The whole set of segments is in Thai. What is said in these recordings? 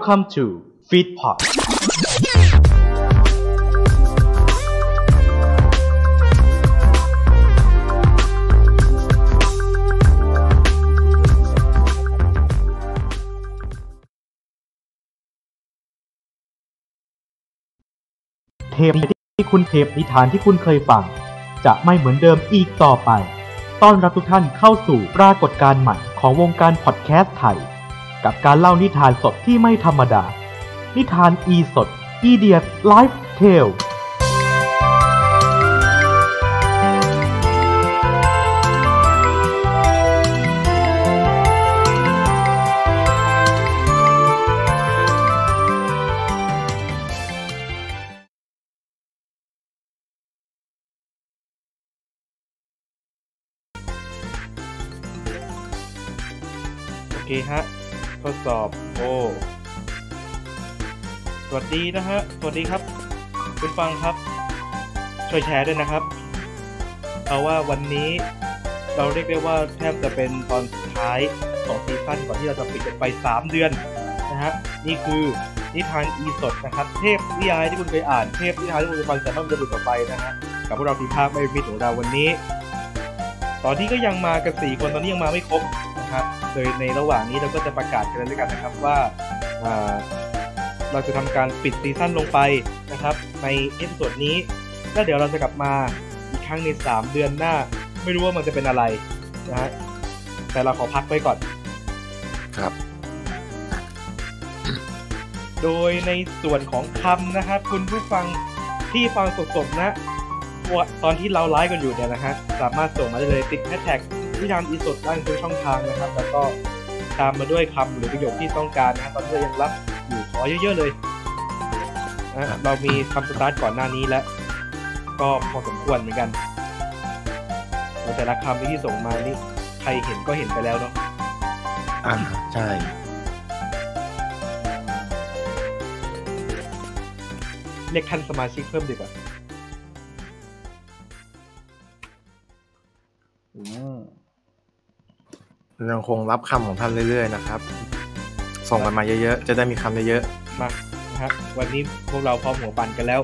Welcome to Feedpot เทปที่คุณเทปนิทานที่คุณเคยฟัง จะไม่เหมือนเดิมอีกต่อไป ต้อนรับทุกท่านเข้าสู่ปรากฏการณ์ใหม่ของวงการพอดแคสต์ไทย กับการเล่านิทานสดที่ไม่ธรรมดา นิทานอีสด Idiots Live Taleโอเคฮะ ทดสอบโอ้สวัสดีนะฮะ สวัสดีครับ คุณฟังครับ ช่วยแชร์ด้วยนะครับ เพราะว่าวันนี้เราเรียกได้ว่าแทบจะเป็นตอนสุดท้ายของซีซั่นก่อนที่เราจะปิดกันไป 3 เดือนนะฮะ นี่คือนิทานอีสดนะครับ เทพนิยายที่คุณเคยอ่าน เทพนิยายที่คุณเคยฟังแต่ต้องจะดูต่อไปนะฮะ กับพวกเราทีมภาคไม่มิดของเราวันนี้ ตอนนี้ก็ยังมากันสี่คน ตอนนี้ยังมาไม่ครบ นะครับ โดยในระหว่างนี้เราก็จะประกาศกันเลยด้วยกันนะครับว่าอ่าเราจะทำการปิด season ลงไปนะครับ ใน episode นี้แล้วเดี๋ยวเราจะกลับมาอีกครั้งใน3 เดือนหน้า ไม่รู้ว่ามันจะเป็นอะไรนะฮะแต่เราขอพักไว้ก่อน ครับ โดยในส่วนของคำนะครับ คุณผู้ฟังที่ฟังสดๆนะว่าตอนที่เราไลฟ์กันอยู่เนี่ยนะฮะสามารถส่งมาได้เลยติดแฮชแท็ก วิธามอีสดได้ทุกช่องทางนะครับ แล้วก็ตามมาด้วยคำหรือประโยคที่ต้องการนะฮะตอนนี้เรายังรับอยู่ขอเยอะๆเลยนะฮะเรามีคำสตาร์ทก่อนหน้านี้แล้ว ก็พอสมควรเหมือนกันแต่ละคำที่ส่งมานี่ใครเห็นก็เห็นไปแล้วเนาะอ่าใช่เรียกท่านสมาชิกเพิ่มดีกว่า ยังคงรับคำของท่านเรื่อยๆนะครับ ส่งกันมาเยอะๆ จะได้มีคำเยอะมานะฮะวันนี้พวกเราพร้อมหัวปันกันแล้ว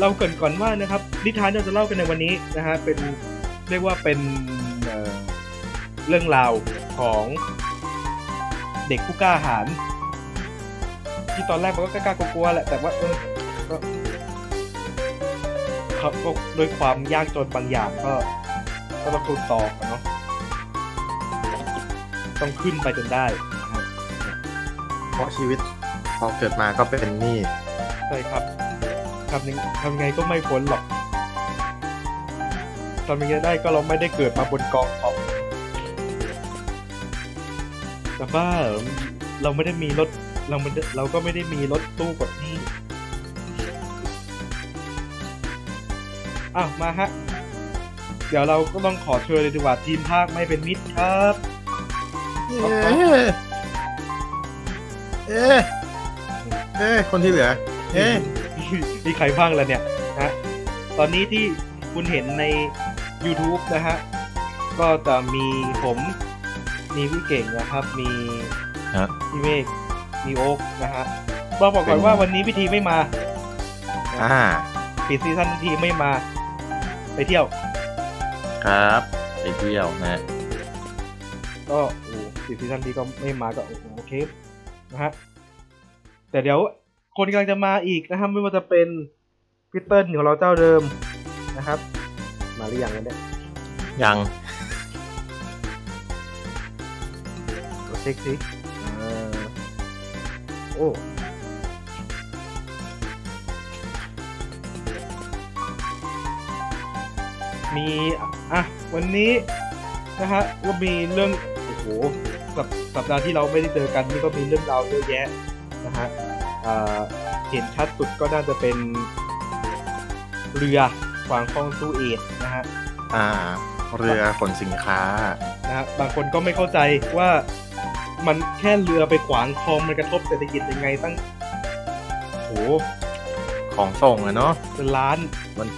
เราเกรินก่อนว่านะครับนิทานที่เราจะเล่ากันในวันนี้นะฮะเป็นเรียกว่าเป็นเเรื่องราวของเด็กผู้กล้าหาญที่ตอนแรกมันก็กล้ากลัวๆแหละแต่ว่าเออก็เขาก็ด้วยความยากจนบางอย่างก็ก็ต้องทนต่อกันเนาะ ต้องขึ้นไปจนได้นะฮะๆเพราะชีวิตพอเกิดมาก็เป็นหนี้ใช่ครับทำยังทำไงก็ไม่พ้นหรอกทำยังไงได้ก็เราไม่ได้เกิดมาบนกองท็อปแต่บ้าเหรอเราไม่ได้มีรถเราไม่ได้เราก็ไม่ได้มีรถตู้กดหนี้อ้าวมาฮะ เดี๋ยวเราก็ต้องขอเชิญเลยดีกว่าทีมภาคไม่เป็นมิตรครับ เอ๊ะเอ๊ะเอ๊ะคนที่เหลือ เอ๊ะมีใครบ้างล่ะเนี่ยนะตอนนี้ที่คุณเห็นใน YouTube นะฮะ ก็จะมีผมมีพี่เก่งนะครับ มีฮะพี่เมฆมีโอ๊กนะฮะบอกบอกก่อนว่าวันนี้พิธีไม่มาอ่าปิดซีซั่นพิธีไม่มา ไปเที่ยว ครับ ไปเที่ยวนะก็ โอ้ปิดซีซั่นที่ก็ไม่มาก็โอ้โหโอเคนะฮะแต่เดี๋ยวคนกำลังจะมาอีกนะครับไม่ว่าจะเป็นพีเติ้ลของเราเจ้าเดิมนะครับ มาหรือยังกันเนี่ยยังเราเช็คสิอ่าโอ้มีอะวันนี้นะฮะก็มีเรื่องโอ้โห สัปสัปดาห์ที่เราไม่ได้เจอกันนี่ก็มีเรื่องราวเยอะแยะนะฮะอ่าเห็นชัดสุดก็น่าจะเป็นเรือขวางคลองซูเอตนะฮะอ่า เรือขนสินค้านะฮะบางคนก็ไม่เข้าใจว่ามันแค่เรือไปขวางคลองมันกระทบเศรษฐกิจยังไงตั้งโหของส่งอะเนาะเป็นล้านมัน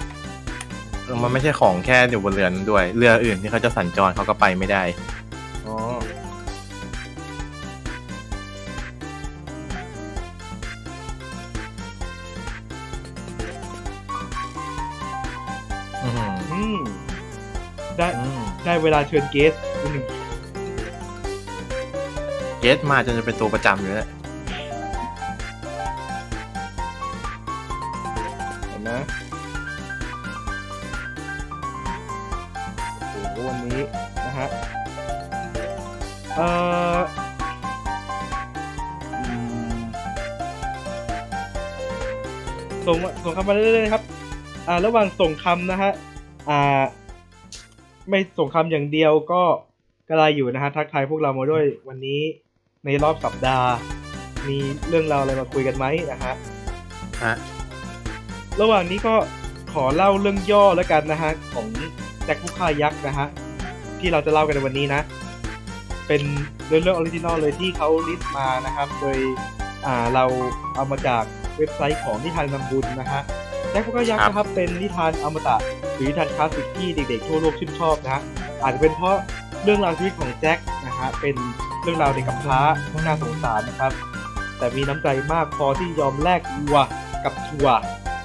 เออมันไม่ใช่ของแค่อยู่บนเรือนด้วย เรืออื่นที่เขาจะสัญจรเขาก็ไปไม่ได้ อืมอืมได้อืมได้เวลาเชิญเกสอีกหนึ่งเกสมาจนจะเป็นตัวประจำอยู่แล้วเห็นนะโอ้โหวันนี้นะฮะ เอ่ออืมส่งมาส่งคำมาเรื่อยๆนะครับ อ่าระหว่างส่งคำนะฮะอ่า ไม่ส่งคำอย่างเดียวก็กระไรอยู่นะฮะทักทายพวกเรามาด้วยวันนี้ในรอบสัปดาห์ มีเรื่องราวอะไรมาคุยกันไหมนะฮะฮะระหว่างนี้ก็ขอเล่าเรื่องย่อแล้วกันนะฮะของแจ็คผู้ฆ่ายักษ์นะฮะที่เราจะเล่ากันในวันนี้นะ เป็นเรื่องเรื่อง original เลยที่เขา list มานะครับ โดยอ่าเราเอามาจากเว็บไซต์ของนิทานนำบุญนะฮะ แจ็คผู้ฆ่ายักษ์นะครับเป็นนิทานอมตะหรือนิทานคลาสสิกที่เด็กๆทั่วโลกชื่นชอบนะฮะอาจจะเป็นเพราะเรื่องราวชีวิตของแจ็คนะฮะเป็นเรื่องราวเด็กกำพร้าน่าสงสารนะครับ แต่มีน้ำใจมากพอที่ยอมแลกวัวกับถั่ว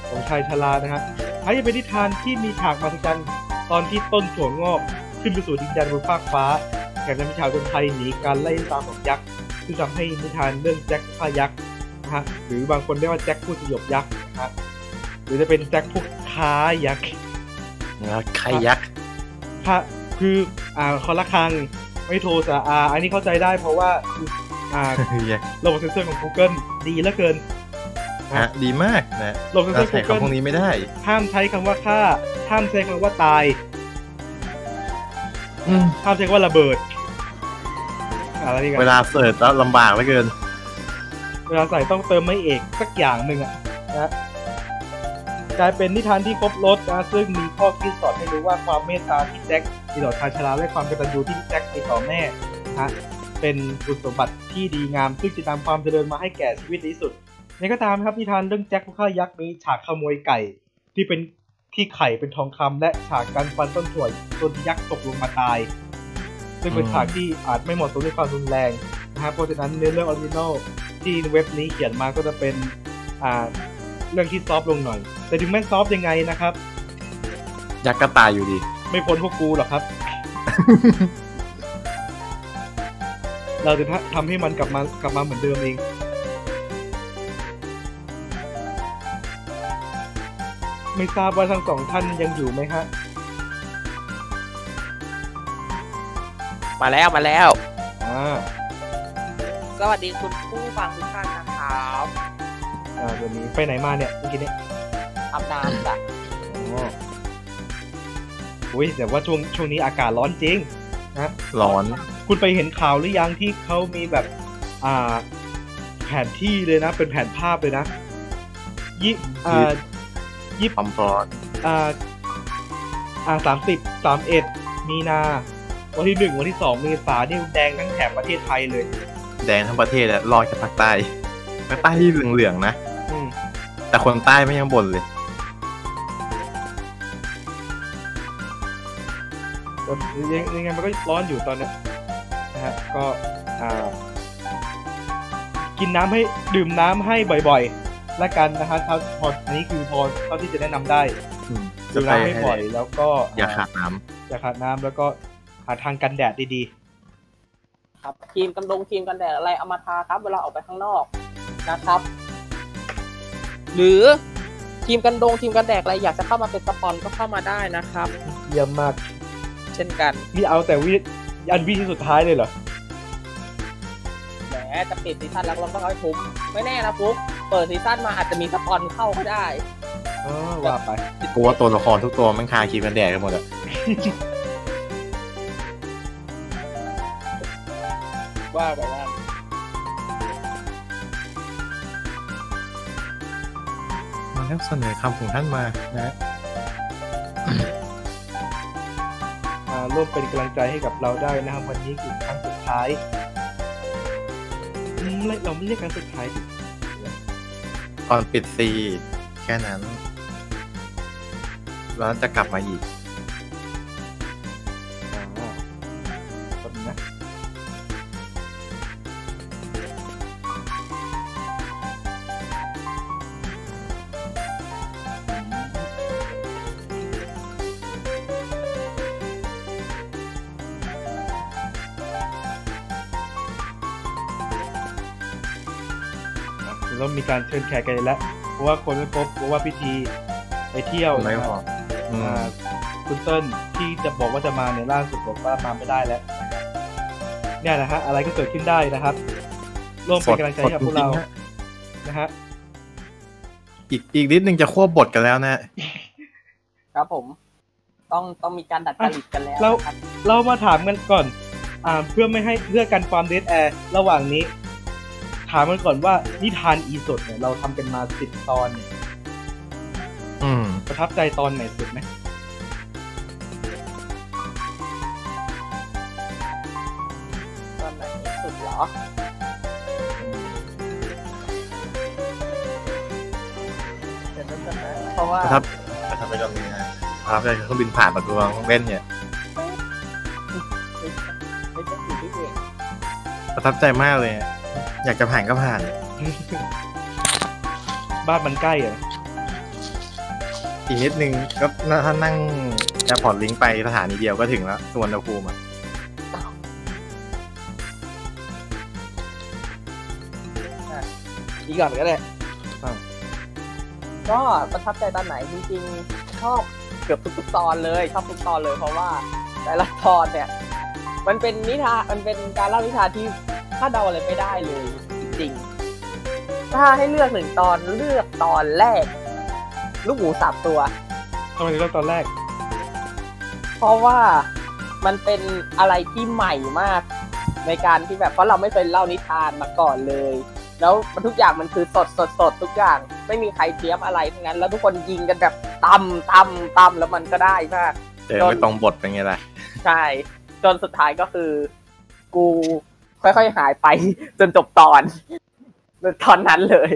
ของชายชรานะฮะท้ายจะเป็นนิทานที่มีฉากมหัศจรรย์ตอนที่ต้นถั่วงอกขึ้นไปสู่ดินแดนบนฟากฟ้าแถมยังมีชาวคนไทยหนีการไล่ตามของยักษ์ซึ่งทำให้นิทานเรื่องแจ็คฆ่ายักษ์นะฮะหรือบางคนเรียกว่าแจ็คผู้สยบยักษ์นะฮะ หรือจะเป็นแจ็คผู้ค้ายักษ์แล้วไข่ยักษ์ค่ะ คือ อ่าคอละครังไม่โทรสระอาอันนี้เข้าใจได้เพราะว่า อ่าระบบเซ็นเซอร์ของ Google ดีเหลือเกินฮะดีมากนะระบบเซ็นเซอเราร์ใส่ Google คำพวกนี้ไม่ได้ ห้ามใช้คำว่าฆ่า ห้ามใช้คำว่าตายอืมห้ามใช้คำว่าระเบิดอะไรนี่กันเวลาเสิร์ชแล้วลำบากเหลือเกิน เวลาใส่ต้องเติมไม่เอกสักอย่างหนึ่งอะนะ กลายเป็นนิทานที่ครบรสนะซึ่งมีข้อคิดสอนให้รู้ว่าความเมตตาที่แจ็คมีต่อชายชราและความกตัญญูที่แจ็คมีต่อแม่นะฮะเป็นบุญสมบัติที่ดีงามซึ่งจะนำความเจริญมาให้แก่ชีวิตในที่สุดในก็ตามครับนิทานเรื่องแจ็คผู้ฆ่ายักษ์มีฉากขโมยไก่ ที่เป็นที่ไข่เป็นทองคำและฉากการฟันต้นถั่วจนยักษ์ตกลงมาตาย ซึ่งเป็นฉากที่อาจไม่เหมาะสมในความรุนแรงนะฮะเพราะฉะนั้นเนื้อเรื่อง original ที่เว็บนี้เขียนมาก็จะเป็นอ่า เรื่องที่ soft ลงหน่อย แต่ถึงแม้ soft ยังไงนะครับ ยักษ์ก็ตายอยู่ดี ไม่พ้นพวกกูหรอกครับ เราจะทำให้มันกลับมากลับมาเหมือนเดิมเองไม่ทราบว่าทั้งสองท่านยังอยู่ไหมฮะ มาแล้วมาแล้ว อ่า สวัสดีคุณผู้ฟังทุกท่านนะครับ อ่าวันนี้ไปไหนมาเนี่ยเมื่อกี้เนี่ยอาบน้ำจ้ะอ๋ออุ้ยแต่ว่าช่วงช่วงนี้อากาศร้อนจริงร้อน คุณไปเห็นข่าวหรือยังที่เขามีแบบ อ่า แผนที่เลยนะ เป็นแผนภาพเลยนะยี่อ่ายี่ความร้อนอ่าอ่าสามสิบสามเอ็ดมีนา วันที่หนึ่งวันที่สองเมษานี่แดงทั้งแถบประเทศไทยเลย แดงทั้งประเทศอะรอดแค่ภาคใต้ภาคใต้ที่เหลืองๆนะอืม แต่คนใต้ไม่ยังบ่นเลยแต่ยังยังไงมันก็ร้อนอยู่ตอนเนี้ยนะฮะก็อ่ากินน้ำให้ดื่มน้ำให้บ่อยๆละกันนะฮะเท่าพออันนี้คือพอเท่าที่จะแนะนำได้จะดื่มไปน้ำให้บ่อยแล้วก็อย่าขาดน้อย่าขาดน้ำแล้วก็หาทางกันแดดดีครับครีมกันดงครีมกันแดดอะไรเอามาทาครับ เวลาออกไปข้างนอกนะครับ หรือครีมกันดงครีมกันแดดอะไรอยากจะเข้ามาเป็นสปอนก็เข้ามาได้นะครับๆเยี่ยมมาก เช่นกันนี่เอาแต่วิอันวิที่สุดท้ายเลยเหรอแหมจะปิดซีซั่นแล้วเราต้องเอาให้คุ้มไม่แน่นะฟุกเปิดซีซั่นมาอาจจะมีสปอนเข้าก็ได้อ๋อว่าไปำกูว่าตัวละครทุกตัวมันคาครีมกันแดดกันหมดอะว่าไปว่า นำเสนอคำของท่านมานะมาร่วมเป็นกำลังใจให้กับเราได้นะครับ วันนี้คือครั้งสุดท้ายเราไม่เรียกครั้งสุดท้ายดิตอนปิดซีแค่นั้น เราจะกลับมาอีก แล้วมีการเชิญแขกกันอีกแล้วเพราะว่าคนไม่พบเพราะว่าพิธีไปเที่ยวไม่นะพคอรับอืมอ่าคุณเติ้ลที่จะบอกว่าจะมาในยล่าสุดบอกว่ามาไม่ได้แล้ว เนี่ยนะฮะอะไรก็เกิดขึ้นได้นะครับ ร่วมเป็นกำลังใจให้กับพวกเราสดจงๆฮะนะฮะอีกอีกนิดนึงจะควบบทกันแล้วนะ ครับผม ต้องต้องมีการดัดจริตกันแล้วเราครับเรามาถามกันก่อน อ่าเพื่อไม่ให้เพื่อกันความเดทแอร์ระหว่างนี้ ถามกันก่อนว่านิทานอีสดเนี่ยเราทำกันมาสิบตอนเนี่ยอืมประทับใจตอนไหนสุดไหมตอนไหนสุดเหรอเดี๋ยวนะเพราะว่าประทับประทับใจตรงนี้นะประทับใจเครื่องบินผ่านประตูเล่นเนี่ยไม่ใช่อยู่ที่เองประทับใจมากเลย อะอยากจะผ่านก็ผ่าน บ้านมันใกล้เหรออีกนิดนึงก็ถ้านั่งแอร์พอร์ตลิงไปสถานีเดียวก็ถึงแล้วสุวรรณภูมิอะอีกก่อนก็ได้ก็ประทับใจตอนไหนจริงๆชอบเกือบทุกๆตอนเลยชอบทุกตอนเลยเพราะว่าแต่ละตอนเนี่ย มันเป็นนิทานมันเป็นการเล่านิทานที่ คาดเดาอะไรไม่ได้เลยจริงๆถ้าให้เลือกหนึ่งตอนเลือกตอนแรก ลูกหมูสามตัวทำไมถึงเลือกตอนแรก เพราะว่ามันเป็นอะไรที่ใหม่มาก ในการที่แบบเพราะเราไม่เคยเล่านิทานมาก่อนเลย แล้วมันทุกอย่างมันคือสดสดสดทุกอย่าง ไม่มีใครเตรียมอะไรทั้งนั้น แล้วทุกคนยิงกันแบบตำตำตำแล้วมันก็ได้มากเจอไม่ตรงบทเป็นไงล่ะ ใช่ จนสุดท้ายก็คือ กู ค่อยๆหายไป จนจบตอนตอนนั้นเลย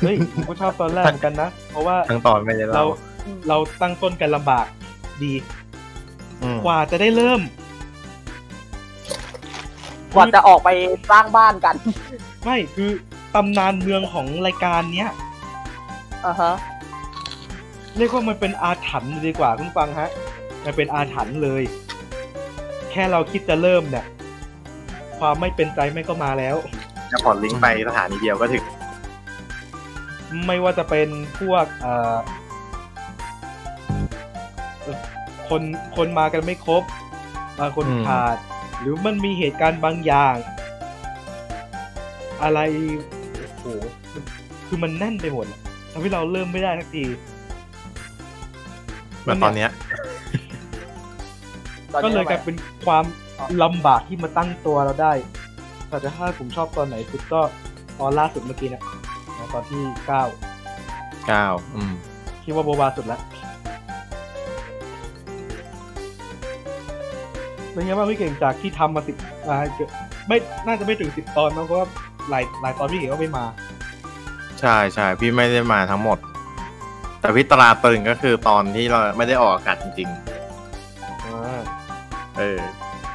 เฮ้ยผมก็ชอบตอนแรกเหมือนกันนะ เพราะว่าทั้งตอนไม่ได้เราเล่าเราตั้งต้นกันลำบากดีอืมกว่าจะได้เริ่ม กว่าจะออกไปสร้างบ้านกัน ไม่คือตำนานเมืองของรายการเนี้ยอ่าฮะ เรียกว่ามันเป็นอาถรรพ์เลยดีกว่าคุณฟังฮะ มันเป็นอาถรรพ์เลย แค่เราคิดจะเริ่มเนี่ย ความไม่เป็นใจไม่ก็มาแล้วแอร์พอร์ตลิงไปสถานีเดียวก็ถึง ไม่ว่าจะเป็นพวกเอ่อเอ่อคนคนมากันไม่ครบบางคนขาด หรือมันมีเหตุการณ์บางอย่าง อะไรโอ้โหมันคือมันแน่นไปหมดอะทำให้เราเริ่มไม่ได้สักทีแบบตอนเนี้ยตอนก็นี้เลยทำไมกลายเป็นความ ลำบากที่มาตั้งตัวเราได้ แต่ถ้าผมชอบตอนไหนสุดก็ตอนล่าสุดเมื่อกี้เนะตอนที่เก้าเก้าอืมคิดว่าโบบาสุดแล้วเป็นไงบ้างพี่เก่งจากที่ทำมาสิบอ่าเกือบไม่น่าจะไม่ถึงสิบตอนนะเพราะว่าหลายหลายตอนพี่เก่งก็ไม่มา ใช่ใช่พี่ไม่ได้มาทั้งหมด แต่พี่ตราตรึงก็คือตอนที่เราไม่ได้ออกอากาศจริงอ่าๆเออ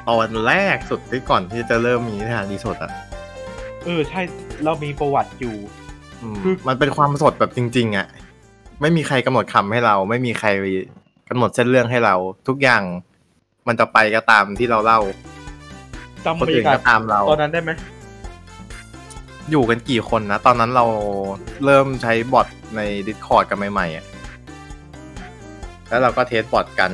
ตอนแรกสุดที่ก่อนที่จะเริ่มมีนิทานดีสดอะเออใช่เรามีประวัติอยู่อืมคือมันเป็นความสดแบบจริง ๆอะไม่มีใครกำหนดคำให้เรา ไม่มีใครกำหนดเส้นเรื่องให้เรา ทุกอย่างมันจะไปก็ตามที่เราเล่าจำคนบรรอื่ยานกาศก็ตามเราตอนนั้นได้ไหมอยู่กันกี่คนนะ ตอนนั้นเราเริ่มใช้บอทใน Discord กันใหม่ๆอะแล้วเราก็เทสบอทกัน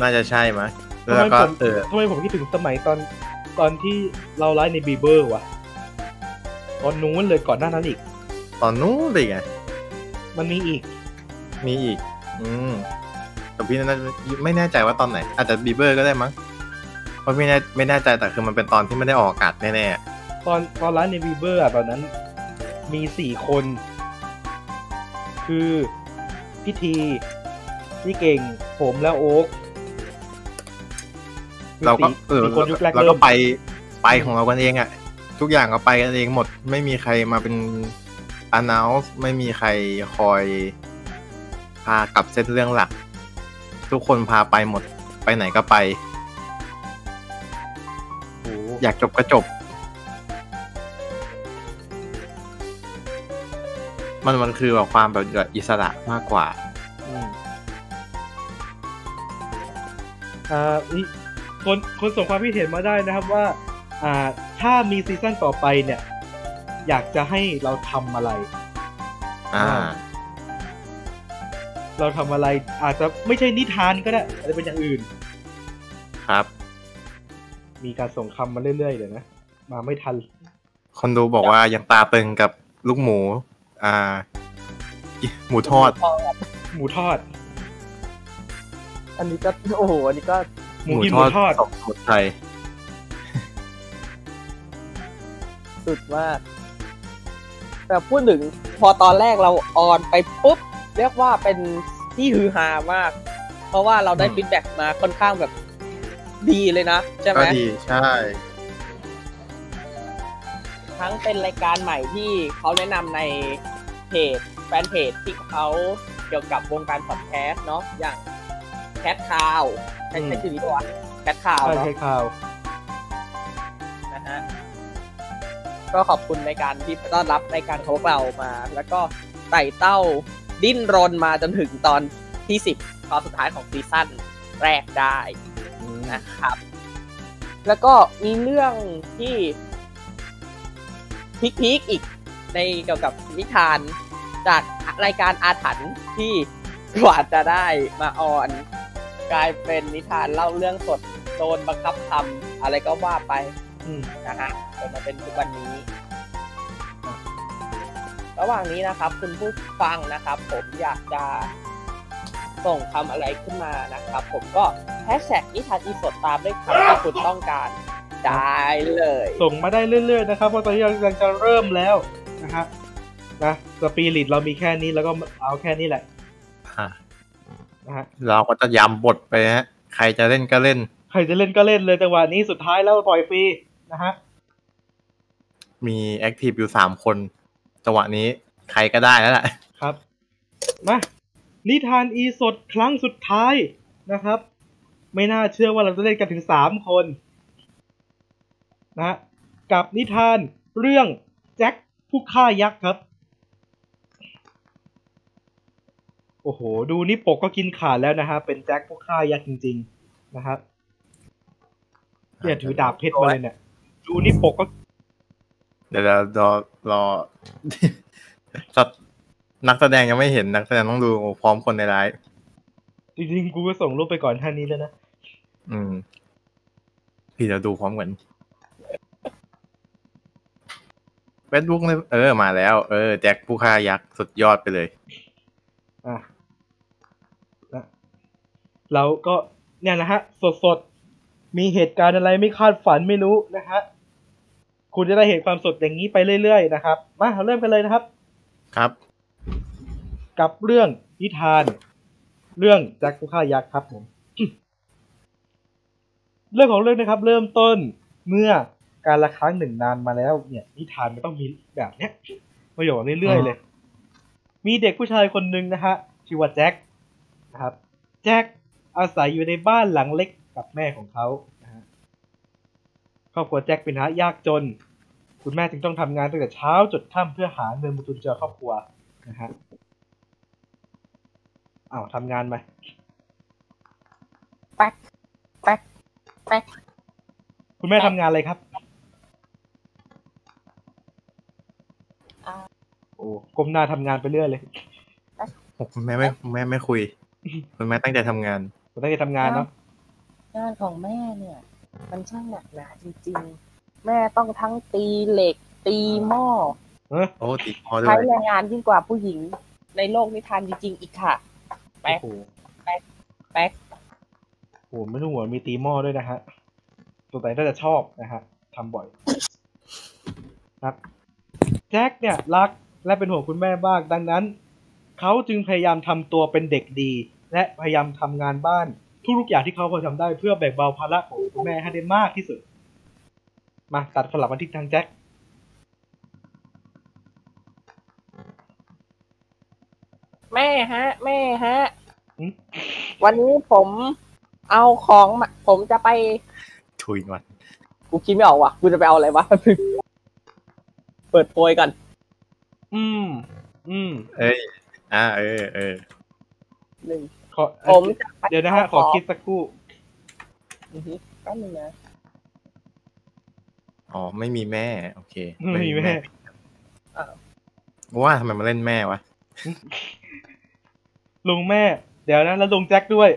น่าจะใช่ไหมยแล้วเราก็ ทำไมผมเออทำไมผมคิดถึงสมัยตอนตอนที่เราไลฟ์ในบีเบอร์วะตอนนู้นเลยก่อนหน้านั้นอีก ตอนนู้นเลยไง มันมีอีก มีอีก อืมแต่พี่น่าไม่แน่ใจว่าตอนไหน อาจจะบีเบอร์ก็ได้มั้งเพราะไม่แน่ไม่แน่ใจแต่คือมันเป็นตอนที่ไม่ได้ออกอากาศแน่ตอนตอนไลฟ์ในบีเบอร์อะตอนนั้น มีสี่คน คือพี่ทีพี่เก่งผมแล้วโอ๊กๆ เราก็เออมีคนยุคแรกเราเริ่ก็มไปไปของเรากันเองอะทุกอย่างก็ไปกันเองหมดไม่มีใครมาเป็น announce ไม่มีใครคอยพากลับเส้นเรื่องหลัก ทุกคนพาไปหมดไปไหนก็ไปโอ้โหอยากจบก็จบ มันมันคือแบบความแบบอิสระมากกว่าอืมอ่านี่ คนคนส่งความคิดเห็นมาได้นะครับว่าอ่าถ้ามีซีซั่นต่อไปเนี่ย อยากจะให้เราทำอะไร อ่า เราทำอะไรอาจจะไม่ใช่นิทานก็ได้อาจจะเป็นอย่างอื่น ครับ มีการส่งคำมาเรื่อยๆเลยนะ มาไม่ทัน คนดูบอกว่ายังตาตึงกับลูกหมู อ่า หมูทอด หมูทอด อันนี้ก็โอ้โห อันนี้ก็ หมูกินหมูทอดสองสมุนไพรสุดมากแต่พูดถึงพอตอนแรกเรา on ไปปุ๊บ เรียกว่าเป็นที่ฮือฮามาก เพราะว่าเราได้ feedback มาค่อนข้างแบบดีเลยนะ ใช่ไหก็มดีใช่ ทั้งเป็นรายการใหม่ที่เขาแนะนำในเพจแฟนเพจที่เขาเกี่ยวกับวงการพอดแคสต์เนาะอย่าง แคทคาวใช่อืมใช่ชื่อนี้ปะวะแคทคาวใช่เนาะใช่ข่าวนะฮะก็ขอบคุณในการที่ต้อนรับในการของพวกเรามา แล้วก็ไต่เต้าดิ้นรนมาจนถึงตอนที่สิบตอนสุดท้ายของ season แรกได้นะครับ แล้วก็มีเรื่องที่พีคๆอีกในเกี่ยวกับนิทานจากรายการอาถรรพ์ที่กว่าจะได้มาออน กลายเป็นนิทานเล่าเรื่องสดโดนบังคับทำอะไรก็ว่าไปอืมนะฮะจนมาเป็นทุกวันนี้ ระหว่างนี้นะครับ คุณผู้ฟังนะครับ ผมอยากจะส่งคำอะไรขึ้นมานะครับ ผมก็แฮชแท็กนิทานอีสดตามด้วยคำที่คุณต้องการได้เลย ส่งมาได้เรื่อยๆนะครับเพราะตอนนี้เรากำลังจะเริ่มแล้วนะฮะนะสปีริตเรามีแค่นี้แล้วก็เอาแค่นี้แหละอะ นะฮะเราก็จะยำบทไปฮะใครจะเล่นก็เล่น ใครจะเล่นก็เล่นเลยจังหวะนี้สุดท้ายแล้วปล่อยฟรีนะฮะมีแอคทีฟอยู่สามคนจังหวะนี้ใครก็ได้แล้วแหละครับมานิทานอีสดครั้งสุดท้ายนะครับ ไม่น่าเชื่อว่าเราจะเล่นกันถึงสามคนนะฮะกับนิทานเรื่องแจ็คผู้ฆ่ายักษ์ครับ โอ้โห ดูนี่ปกก็กินขาดแล้วนะฮะ เป็นแจ็คผู้ฆ่ายักษ์จริง ๆ นะครับเนี่ยถือดาบเพชรมาเลยเนี่ย ดูนี่ปกก็ เดี๋ยวเรารอรอสัตว์นักแสดงยังไม่เห็นนักแสดงต้องดูพร้อมคนในไลฟ์จริงๆ กูก็ส่งรูปไปก่อนท่านี้แล้วนะ อืม พี่จะดูพร้อมกันเฟซบุ๊กเลยเออ มาแล้ว เออ แจ็คผู้ฆ่ายักษ์สุดยอดไปเลย อะนะ เราก็เนี่ยนะฮะสดๆ มีเหตุการณ์อะไรไม่คาดฝันไม่รู้นะฮะคุณจะได้เห็นความสดอย่างนี้ไปเรื่อยๆนะครับมาเราเริ่มกันเลยนะครับ ครับ กับเรื่องนิทาน เรื่องแจ็คผู้ฆ่ายักษ์ครับผมเรื่องของเรื่องนะครับ เริ่มต้นเมื่อการละครั้งหนึ่งนานมาแล้ว เนี่ย นิทานมันต้องมีแบบเนี้ยประโยคเรื่อยๆเลย มีเด็กผู้ชายคนหนึ่งนะฮะชื่อว่าแจ็คนะครับ แจ็ค อาศัยอยู่ในบ้านหลังเล็กกับแม่ของเขานะฮะครอบครัวแจ็คเป็นฐานะยากจน คุณแม่จึงต้องทำงานตั้งแต่เช้าจดค่ำเพื่อหาเงินมาจุนเจือครอบครัวนะฮะอ้าวทำงานไหมแป๊กแป๊กแป๊กคุณแม่ทำงานอะไรครับอ่าโอ้ก้มหน้าทำงานไปเรื่อยเลยคุณแม่ไม่คุณแม่ไม่คุย คุณแม่ตั้งใจทำงาน ผมตั้งใจทำงานเนาะงานของแม่เนี่ย มันช่างหนักหนาจริงๆ แม่ต้องทั้งตีเหล็ก ตีหม้อเออโอ้ติดพอด้วใช้ยแรงงานยิ่งกว่าผู้หญิงในโลกนิทานจริงๆ อีกค่ะ แป๊กโอ้โหแป๊กโอ้โหไม่รู้หัวมีตีหม้อด้วยนะฮะ ตัวไหนน่าจะชอบนะฮะทำบ่อยครับแจ็คเนี่ยรักและเป็นห่วงคุณแม่บ้างดังนั้น เขาจึงพยายามทำตัวเป็นเด็กดี และพยายามทำงานบ้านทุกๆอย่างที่เขาพอทำได้เพื่อแบ่งเบาภาระของคุณแม่ให้ได้มากที่สุด มาตัดสลับมาที่ทางแจ็คแม่ฮะ แม่ฮะอืมวันนี้ผมเอาของมาผมจะไปทุยมันกูคิดไม่ออกว่ะ กูจะไปเอาอะไรวะ เปิดโพยกัน อืม อืม เอ้ย อ่า เออ เออหนึ่ง ขอผมจะไปเดี๋ยวนะฮะขอคิดสักครู่อือฮึแป๊บนึงนะอ๋อไม่มีแม่ โอเค ไม่มีแม่ว่าทำไมมาเล่นแม่วะลุงแม่ เดี๋ยวนะแล้วลุงแจ็คด้วย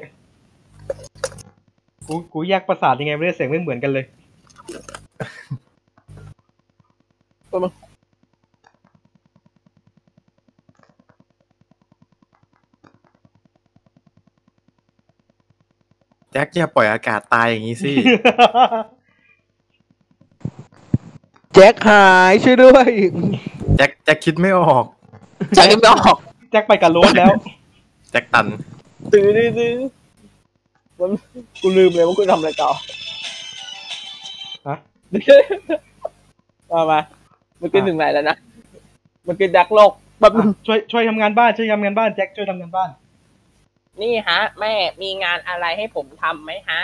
กูกูแยกประสาทยังไงไม่ได้เสียงไม่เหมือนกันเลย จ็คอย่าปล่อยอากาศตายอย่างนี้สิ แจ็คหายช่วยด้วยแจ็คแจ็คคิดไม่ออกใจไม่ออก แจ็คไปกับโรสแล้ว แจ็คตันตื้อตื้อตื้อมันกูลืมเลยว่ากูทำอะไรต่อฮะมามามันขึ้นถึงไหนแล้วนะ มันขึ้นดักโลกแบบอะช่วยช่วยทำงานบ้านช่วยทำงานบ้านแจ็คช่วยทำงานบ้าน นี่ฮะ แม่มีงานอะไรให้ผมทำไหมฮะ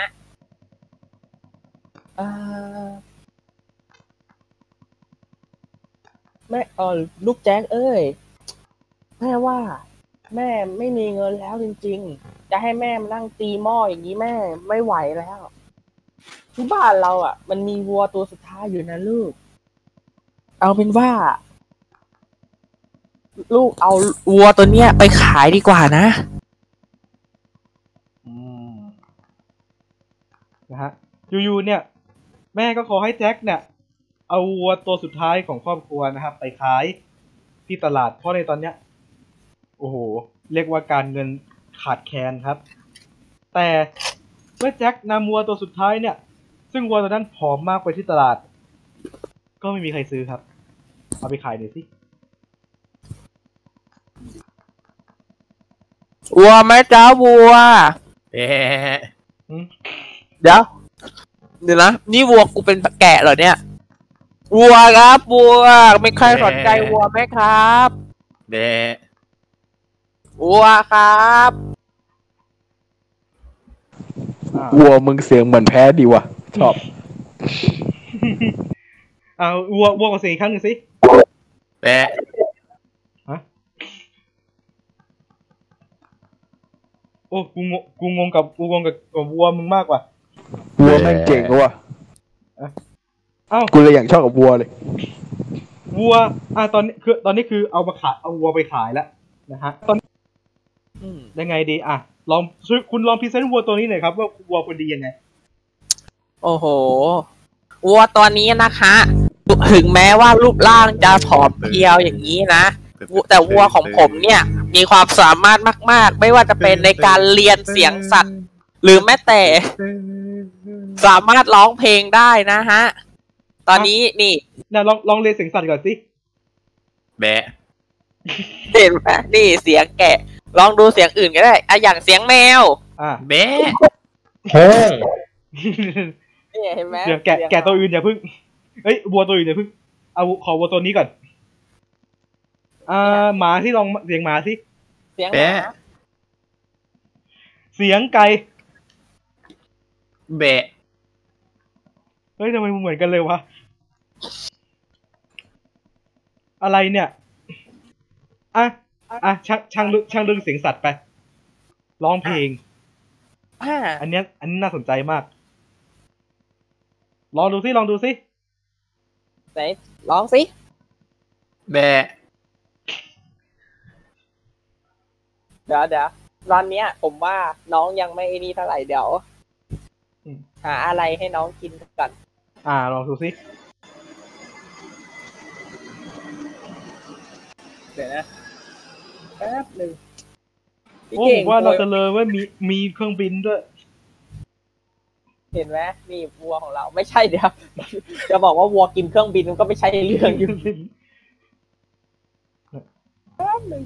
แม่เออลูกแจ็คเอ้ย แม่ว่า แม่ไม่มีเงินแล้วจริง ๆ จะให้แม่มานั่งตีหม้ออย่างนี้แม่ไม่ไหวแล้วที่บ้านเราอะ มันมีวัวตัวสุดท้ายอยู่นะลูก เอาเป็นว่า ลูกเอาวัวตัวเนี้ยไปขายดีกว่านะ อืม นะฮะอยู่ๆเนี่ย แม่ก็ขอให้แจ็คเนี่ย เอาวัวตัวสุดท้ายของครอบครัวนะครับ ไปขายที่ตลาดเพราะในตอนเนี้ย โอ้โห เรียกว่าการเงินขาดแคลนครับ แต่เมื่อแจ็คนำวัวตัวสุดท้ายเนี่ย ซึ่งวัวตัวนั้นผอมมากไปที่ตลาด ก็ไม่มีใครซื้อครับ เอาไปขายหน่อยสิวัวไหมจ้าวัวแอะอืม เดี๋ยวเดี๋ยวนะนี่วัวกูเป็นแกะเหรอเนี่ยวัวครับวัวไม่ใครสนใจวัวไหมครับแดะวัวครับอ่าวัวมึงเสียงเหมือนแพ้ดีว่ะชอบ เอาวัววัวกับเสียงอีกครั้งหนึ่งสิแดะฮะโอ้กูงงกูงงกับกูงงกับกับวัวมึงมากกว่า วัวแม่งเก่งว่ะเอ้ากูเลยอยากชอบกับวัวเลย วัว อะตอนนี้คือ ตอนนี้คือเอามาขายเอาวัวไปขายแล้วนะฮะ ตอนอืมยังไงดี อะ ลองช่วยคุณลองพรีเซนต์วัวตัวนี้หน่อยครับ ว่าวัวควรดียังไง โอ้โห วัวตัวนี้นะคะถึงแม้ว่ารูปร่างจะผอมเพรียวอย่างนี้นะ แต่วัวของผมเนี่ย มีความสามารถมาก ๆ ไม่ว่าจะเป็นในการเรียนเสียงสัตว์ หรือแม้แต่ สามารถร้องเพลงได้นะฮะ ตอนนี้นี่นะลองลองเรียนเสียงสัตว์ก่อนสิ แบะเห็นไหมนี่เสียงแกะ ลองดูเสียงอื่นก็ได้อะอย่างเสียงแมว อะแบะนี่เห็นไหมเดี๋ยวแกะแกะตัวอื่นอย่าเพึ่งเอ้ยวัวตัวอื่นอย่าเพึ่ง เอาขอวัวตัวนี้ก่อน อ่าหมาที่ลองเสียงหมาสิ เสียงหมาแบะเสียงไก่ แบะ เฮ้ยทำไมมันเหมือนกันเลยวะ อะไรเนี่ย อะ อะช่างช่างลึกช่างเรื่องเสียงสัตว์ไป ร้องเพลง อ่า อันเนี้ย อันนี้น่าสนใจมาก ลองดูสิลองดูสิไหนร้องสิแบะ เดี๋ยวเดี๋ยวตอนเนี้ย ผมว่าน้องยังไม่นี่เท่าไหร่เดี๋ยวอืม หาอะไรให้น้องกินก่อน อ่า ลองดูสิ เดี๋ยวนะแป๊บหนึ่งพี่โอ้เก่ผงมว่าเราโวยจะเลยว่ามีมีเครื่องบินด้วย เห็นไหมนี่วัวของเราไม่ใช่เดี๋ยว จะบอกว่าวัวกินเครื่องบินมันก็ไม่ใช่เรื่องอยู่แป๊บหนึ่ง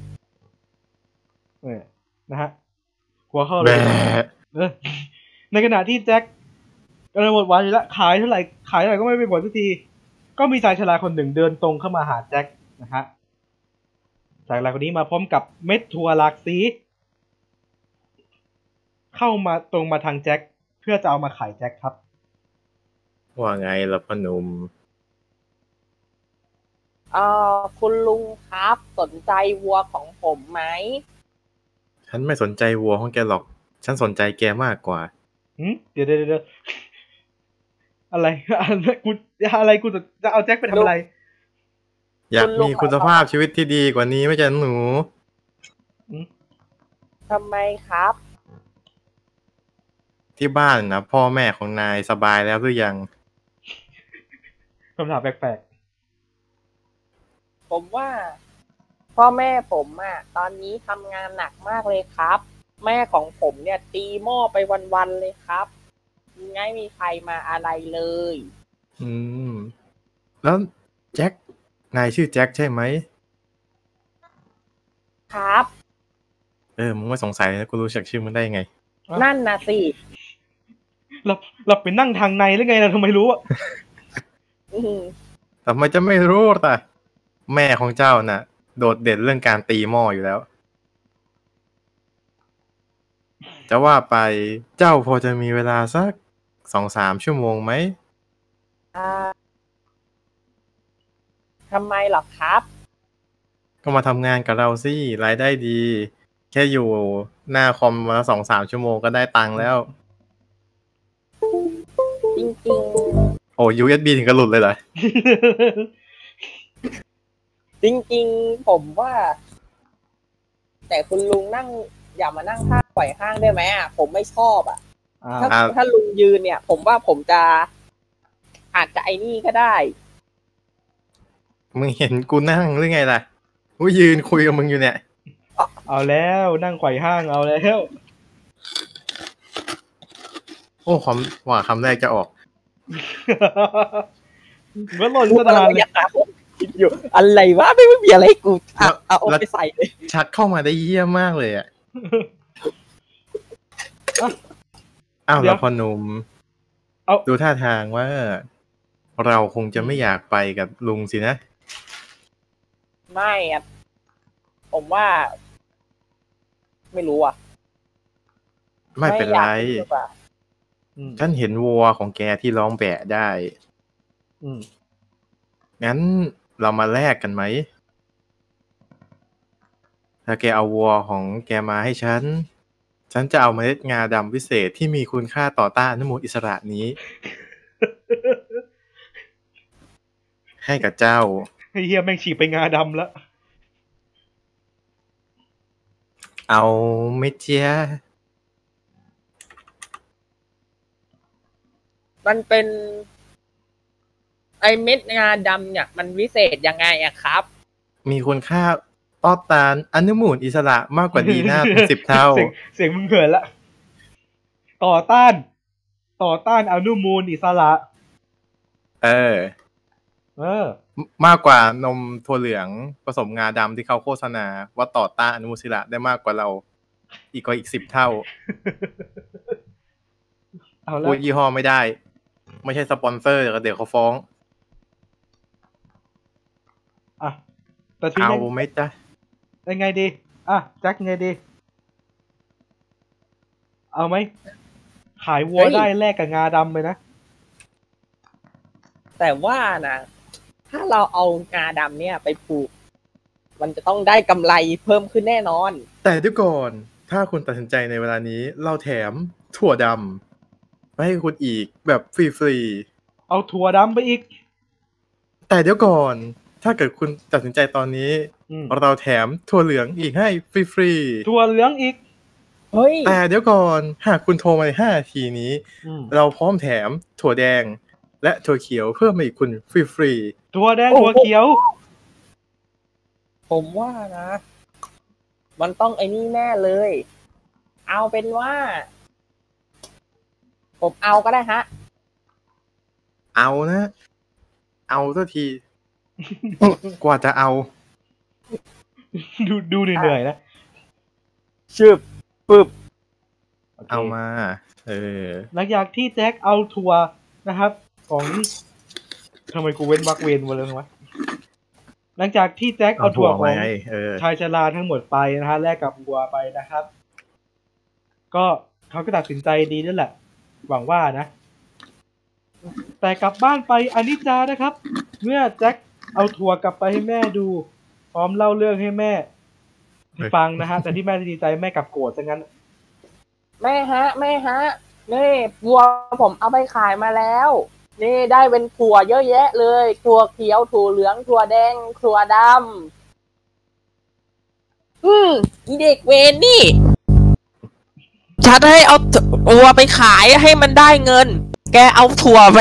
เนี่ยนะฮะหัวเข้าเลแบยะเออ ในขณะที่แจ็คกำลังหมดหวานอยู่แล้วขายเท่าไหร่ขายเท่าไหร่ก็ไม่เป็นผลสักที ก็มีชายชราคนหนึ่งเดินตรงเข้ามาหาแจ็คนะฮะชายชราคนนี้มาพร้อมกับเม็ดถั่วหลากสี เข้ามาตรงมาทางแจ็คเพื่อจะเอามาขายแจ็คครับ ว่าไงล่ะพอหนุ่มเอ่อคุณลุงครับสนใจวัวของผมไหม ฉันไม่สนใจวัวของแกหรอก ฉันสนใจแกมากกว่า หืมเดี๋ยวเดี๋ยวเดี๋ยวอะไรอะไรกูอะไรกูจะจะเอาแจ็คไปทำอะไร อยากคุณลุงมีคุณภาพชีวิตที่ดีกว่านี้ไหม่ใช่หนูทำไมครับ ที่บ้านนะพ่อแม่ของนายสบายแล้วหรือยังคำถามแปลกผมว่า พ่อแม่ผมอะตอนนี้ทำงานหนักมากเลยครับ แม่ของผมเนี่ย ตีหม้อไปวันๆเลยครับไม่มีใครมาอะไรเลย อืม แล้วแจ็คนายชื่อแจ็คใช่ไหม ครับ เออมึงไม่สงสัยนะกูรู้จักชื่อมึงได้ยังไง นั่นนะสิๆเราเราไปนั่งทางในหรือไงเราทำไมรู้อะอืมทำไมจะไม่รู้ล่ะแม่ของเจ้าน่ะ โดดเด่นเรื่องการตีหม้ออยู่แล้ว จะว่าไปเจ้าพอจะมีเวลาสักสองสามชั่วโมงไหมอ่าทำไมหรอครับ ก็มาทำงานกับเราสิรายได้ดี แค่อยู่หน้าคอมมาสองสามชั่วโมงก็ได้ตังค์แล้ว จริงโอ้ยูเอสบีถึงกระหลุดเลยเหรอๆจริงๆ ผมว่า แต่คุณลุงนั่ง อย่ามานั่งข้างปล่อยห้างได้ไหมอะผมไม่ชอบอะอ่าถ้าอ่า ถ้าลุงยืนเนี่ย ผมว่าผมจะ อาจจะไอ้นี่ก็ได้ มึงเห็นกูนั่งหรือไงล่ะกูยืนคุยกับมึงอยู่เนี่ย เอาแล้วนั่งไขว่ห้างเอาแล้วโอ้ความว่าคำแรกจะออกก็หล่นพูดสอะไรนานเลยอย่างนั้นคิดอยู่อะไรวะไม่ไม่มีอะไรกูอะแล้วเอาเอาแล้วไปใส่เลยชักเข้ามาได้เยี่ยมมากเลยอะ อ้าวเดี๋แล้ยววพอหนุ่มเอาดูท่าทางว่า เราคงจะไม่อยากไปกับลุงสินะ ไม่อะ ผมว่า ไม่รู้อะ ไม่เป็นไรอยากดีกว่าอืมฉันเห็นวัวของแกที่ร้องแบะได้อืมงั้นเรามาแลกกันไหม ถ้าแกเอาวัวของแกมาให้ฉัน ฉันจะเอาเมล็ดงาดำพิเศษที่มีคุณค่าต่อต้านอนุมูลอิสระนี้ ให้กับเจ้าไอ้เฮียแม่งฉีกไปงาดำแล้ว เอาไหม่เจียมันเป็นไอเม็ดงาดำเนี่ยมันวิเศษยังไงอะครับ มีคุณค่า ต้านตานอนุมูลอิสระมากกว่าดีหน้าเป็นสิบเท่า เสียงเสียงมึงเขินละ ต่อต้าน ต่อต้านอนุมูลอิสระ เออ เออมมากกว่านมถั่วเหลืองผสมงาดำที่เขาโฆษณา ว่าต่อต้านอนุมูลอิสระได้มากกว่าเรา อีกกว่าอีกสิบเท่าเอาละพูดยี่ห้อไม่ได้ ไม่ใช่สปอนเซอร์เดี๋ยวเขาฟ้องอะแต่ทีเอานี้ไหมจ๊ะ ยังไงดี อะแจ็คยังไงดี เอาไหม ขายวัวเฮ้ยได้แลกกับงาดำไปนะ แต่ว่านะ ถ้าเราเอางาดำเนี่ยไปปลูก มันจะต้องได้กำไรเพิ่มขึ้นแน่นอน แต่เดี๋ยวก่อน ถ้าคุณตัดสินใจในเวลานี้ เราแถมถั่วดำไปให้คุณอีกแบบฟรีเอาถั่วดำไปอีกๆแต่เดี๋ยวก่อน ถ้าเกิดคุณตัดสินใจตอนนี้อืม เราแถมถั่วเหลืองอีกให้ฟรีถั่วเหลืองอีกเฮ้ยๆแต่เดี๋ยวก่อนหากคุณโทรมาในห้านาทีนี้อืมเราพร้อมแถมถั่วแดง และถั่วเขียวเพิ่มมาอีกคุณฟรีถั่วแดงโอ้โหถั่วเขียว ผมว่านะ มันต้องไอ้นี่แน่เลย เอาเป็นว่า ผมเอาก็ได้ฮะๆเอานะ เอาสักที กว่าจะเอา ดูดูเหนื่อยๆนะชืบปึ๊บโคเอามา เออ หลังจากที่แจ็คเอาถั่วนะครับ ของทำไมกูเว้นวักเวนมาเลยวะหลังจากที่แจ็คเอาถั่วของไงเออชายชราทั้งหมดไปนะฮะแลกกับวัวไปนะครับ ก็เขาก็ตัดสินใจดีนั่นแหละ หวังว่านะ แต่กลับบ้านไปอนิจจานะครับ เมื่อแจ็คเอาถั่วกลับไปให้แม่ดู พร้อมเล่าเรื่องให้แม่เฮ้ยฟังนะฮะ แต่ที่แม่ดีใจแม่กลับโกรธซะงั้น แม่ฮะ แม่ฮะ นี่วัวผมเอาไปขายมาแล้ว นี่ได้เป็นถั่วเยอะแยะเลยถั่วเขียวถั่วเหลืองถั่วแดงถั่วดำอืมอีเด็กเวนนี่ฉันให้เอาถั่วไปขายให้มันได้เงิน แกเอาถั่วไป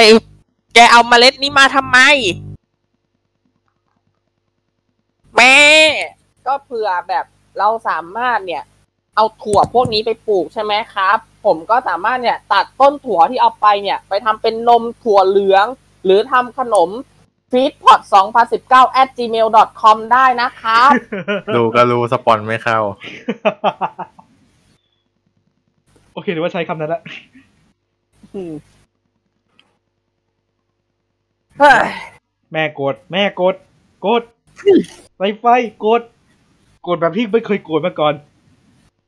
แกเอาเมล็ดนี้มาทำไม แม่ ก็เผื่อแบบเราสามารถเนี่ย เอาถั่วพวกนี้ไปปลูกใช่ไหมครับ ผมก็สามารถเนี่ย ตัดต้นถั่วที่เอาไปเนี่ย ไปทำเป็นนมถั่วเหลือง หรือทำขนม f e e d p o t 2019 at gmail com ได้นะครับดูก็รู้สปอนไม่เข้า โอเคหรือว่าใช้คำนั้นละอืมเฮ้ยแม่โกรธแม่โกรธโกรธ ไฟไฟโกรธโกรธแบบที่ไม่เคยโกรธมาก่อน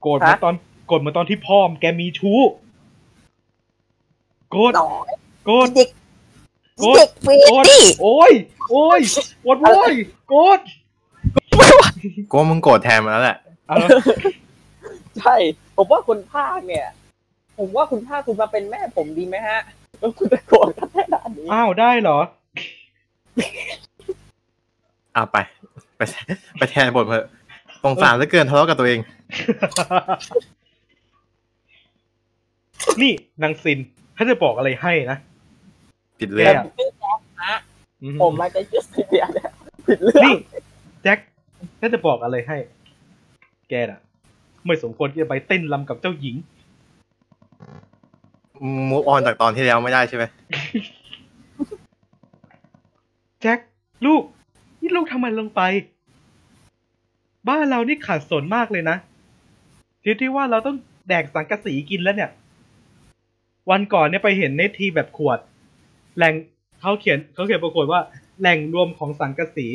โกรธเหมาตอนโกรธเหมาตอนที่พ่อมแกมีชู้โกรธหน่อยโกรธเด็กโกรธเด็กเวโกรธนี่โอ้ยโอ้ยโกรธโว้ยโกรธกูว่ามึงโกรธแทนมาแล้วแหละเอาละใช่ ผมว่าคุณภาคเนี่ย ผมว่าคุณภาคคุณมาเป็นแม่ผมดีไหมฮะแล้วคุณจะโกรธกันแค่ด้านนี้อ้าวได้เหรอ เอาไป ไป ไปแทนบทเถอะสงสารเหลือเกินทะเลาะกับตัวเอง นี่นางซิน ถ้าจะบอกอะไรให้นะ ผิดเรื่องแกชื่อแจ๊คนะอืผมมาจะชื่อเสียเนี่ยผิดเรื่องนี่แจ็คถ้าจะบอกอะไรให้ แกน่ะ ไม่สมควรที่จะไปเต้นรำกับเจ้าหญิงมูฟออนจากตอนที่แล้วไม่ได้ใช่ไหมแจ็คลูกนี่ ลูกทำอะไรลงไป บ้านเรานี่ขาดสนมากเลยนะทีที่ว่าเราต้องแดกสังกะสีกินแล้วเนี่ย วันก่อนเนี่ยไปเห็นในทีแบบขวด แหล่งเขาเขียนเขาเขียนประกวดว่า แหล่งรวมของสังกะสี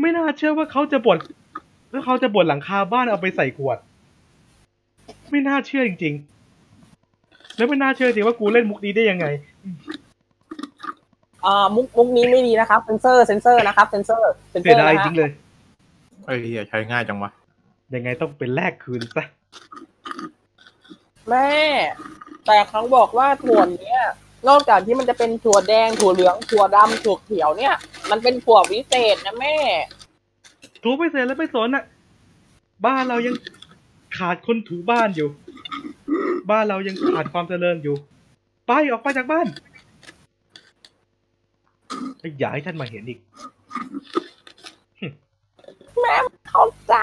ไม่น่าเชื่อว่าเขาจะบดแล้วเขาจะบดหลังคาบ้านเอาไปใส่ขวด ไม่น่าเชื่อจริง ๆ แล้วไม่น่าเชื่อจริงว่ากูเล่นมุกนี้ได้ยังไง อ่ามุกมุกนี้ไม่ดีนะครับเซนเซอร์เซนเซอร์นะครับเซนเซอร์เซนเซเสีอยร์ดายนะจฮะริงเลยเอ้ยเหี้ยใช้ง่ายจังวะยังไงต้องเป็นแลกคืนซะแม่ แต่ครั้งบอกว่าถั่วเนี้ยนอกจากที่มันจะเป็นถั่วแดงถั่วเหลืองถั่วดำถั่วเขียวเนี่ย มันเป็นถั่ววิเศษนะแม่ถูไปเสร็จแล้วไม่สนอะ บ้านเรายังขาดคนถูบ้านอยู่ บ้านเรายังขาดความเจริญอยู่ ไปออกไปจากบ้าน เอ้ยอย่าให้ท่านมาเห็นอีกแม่เข้าใจ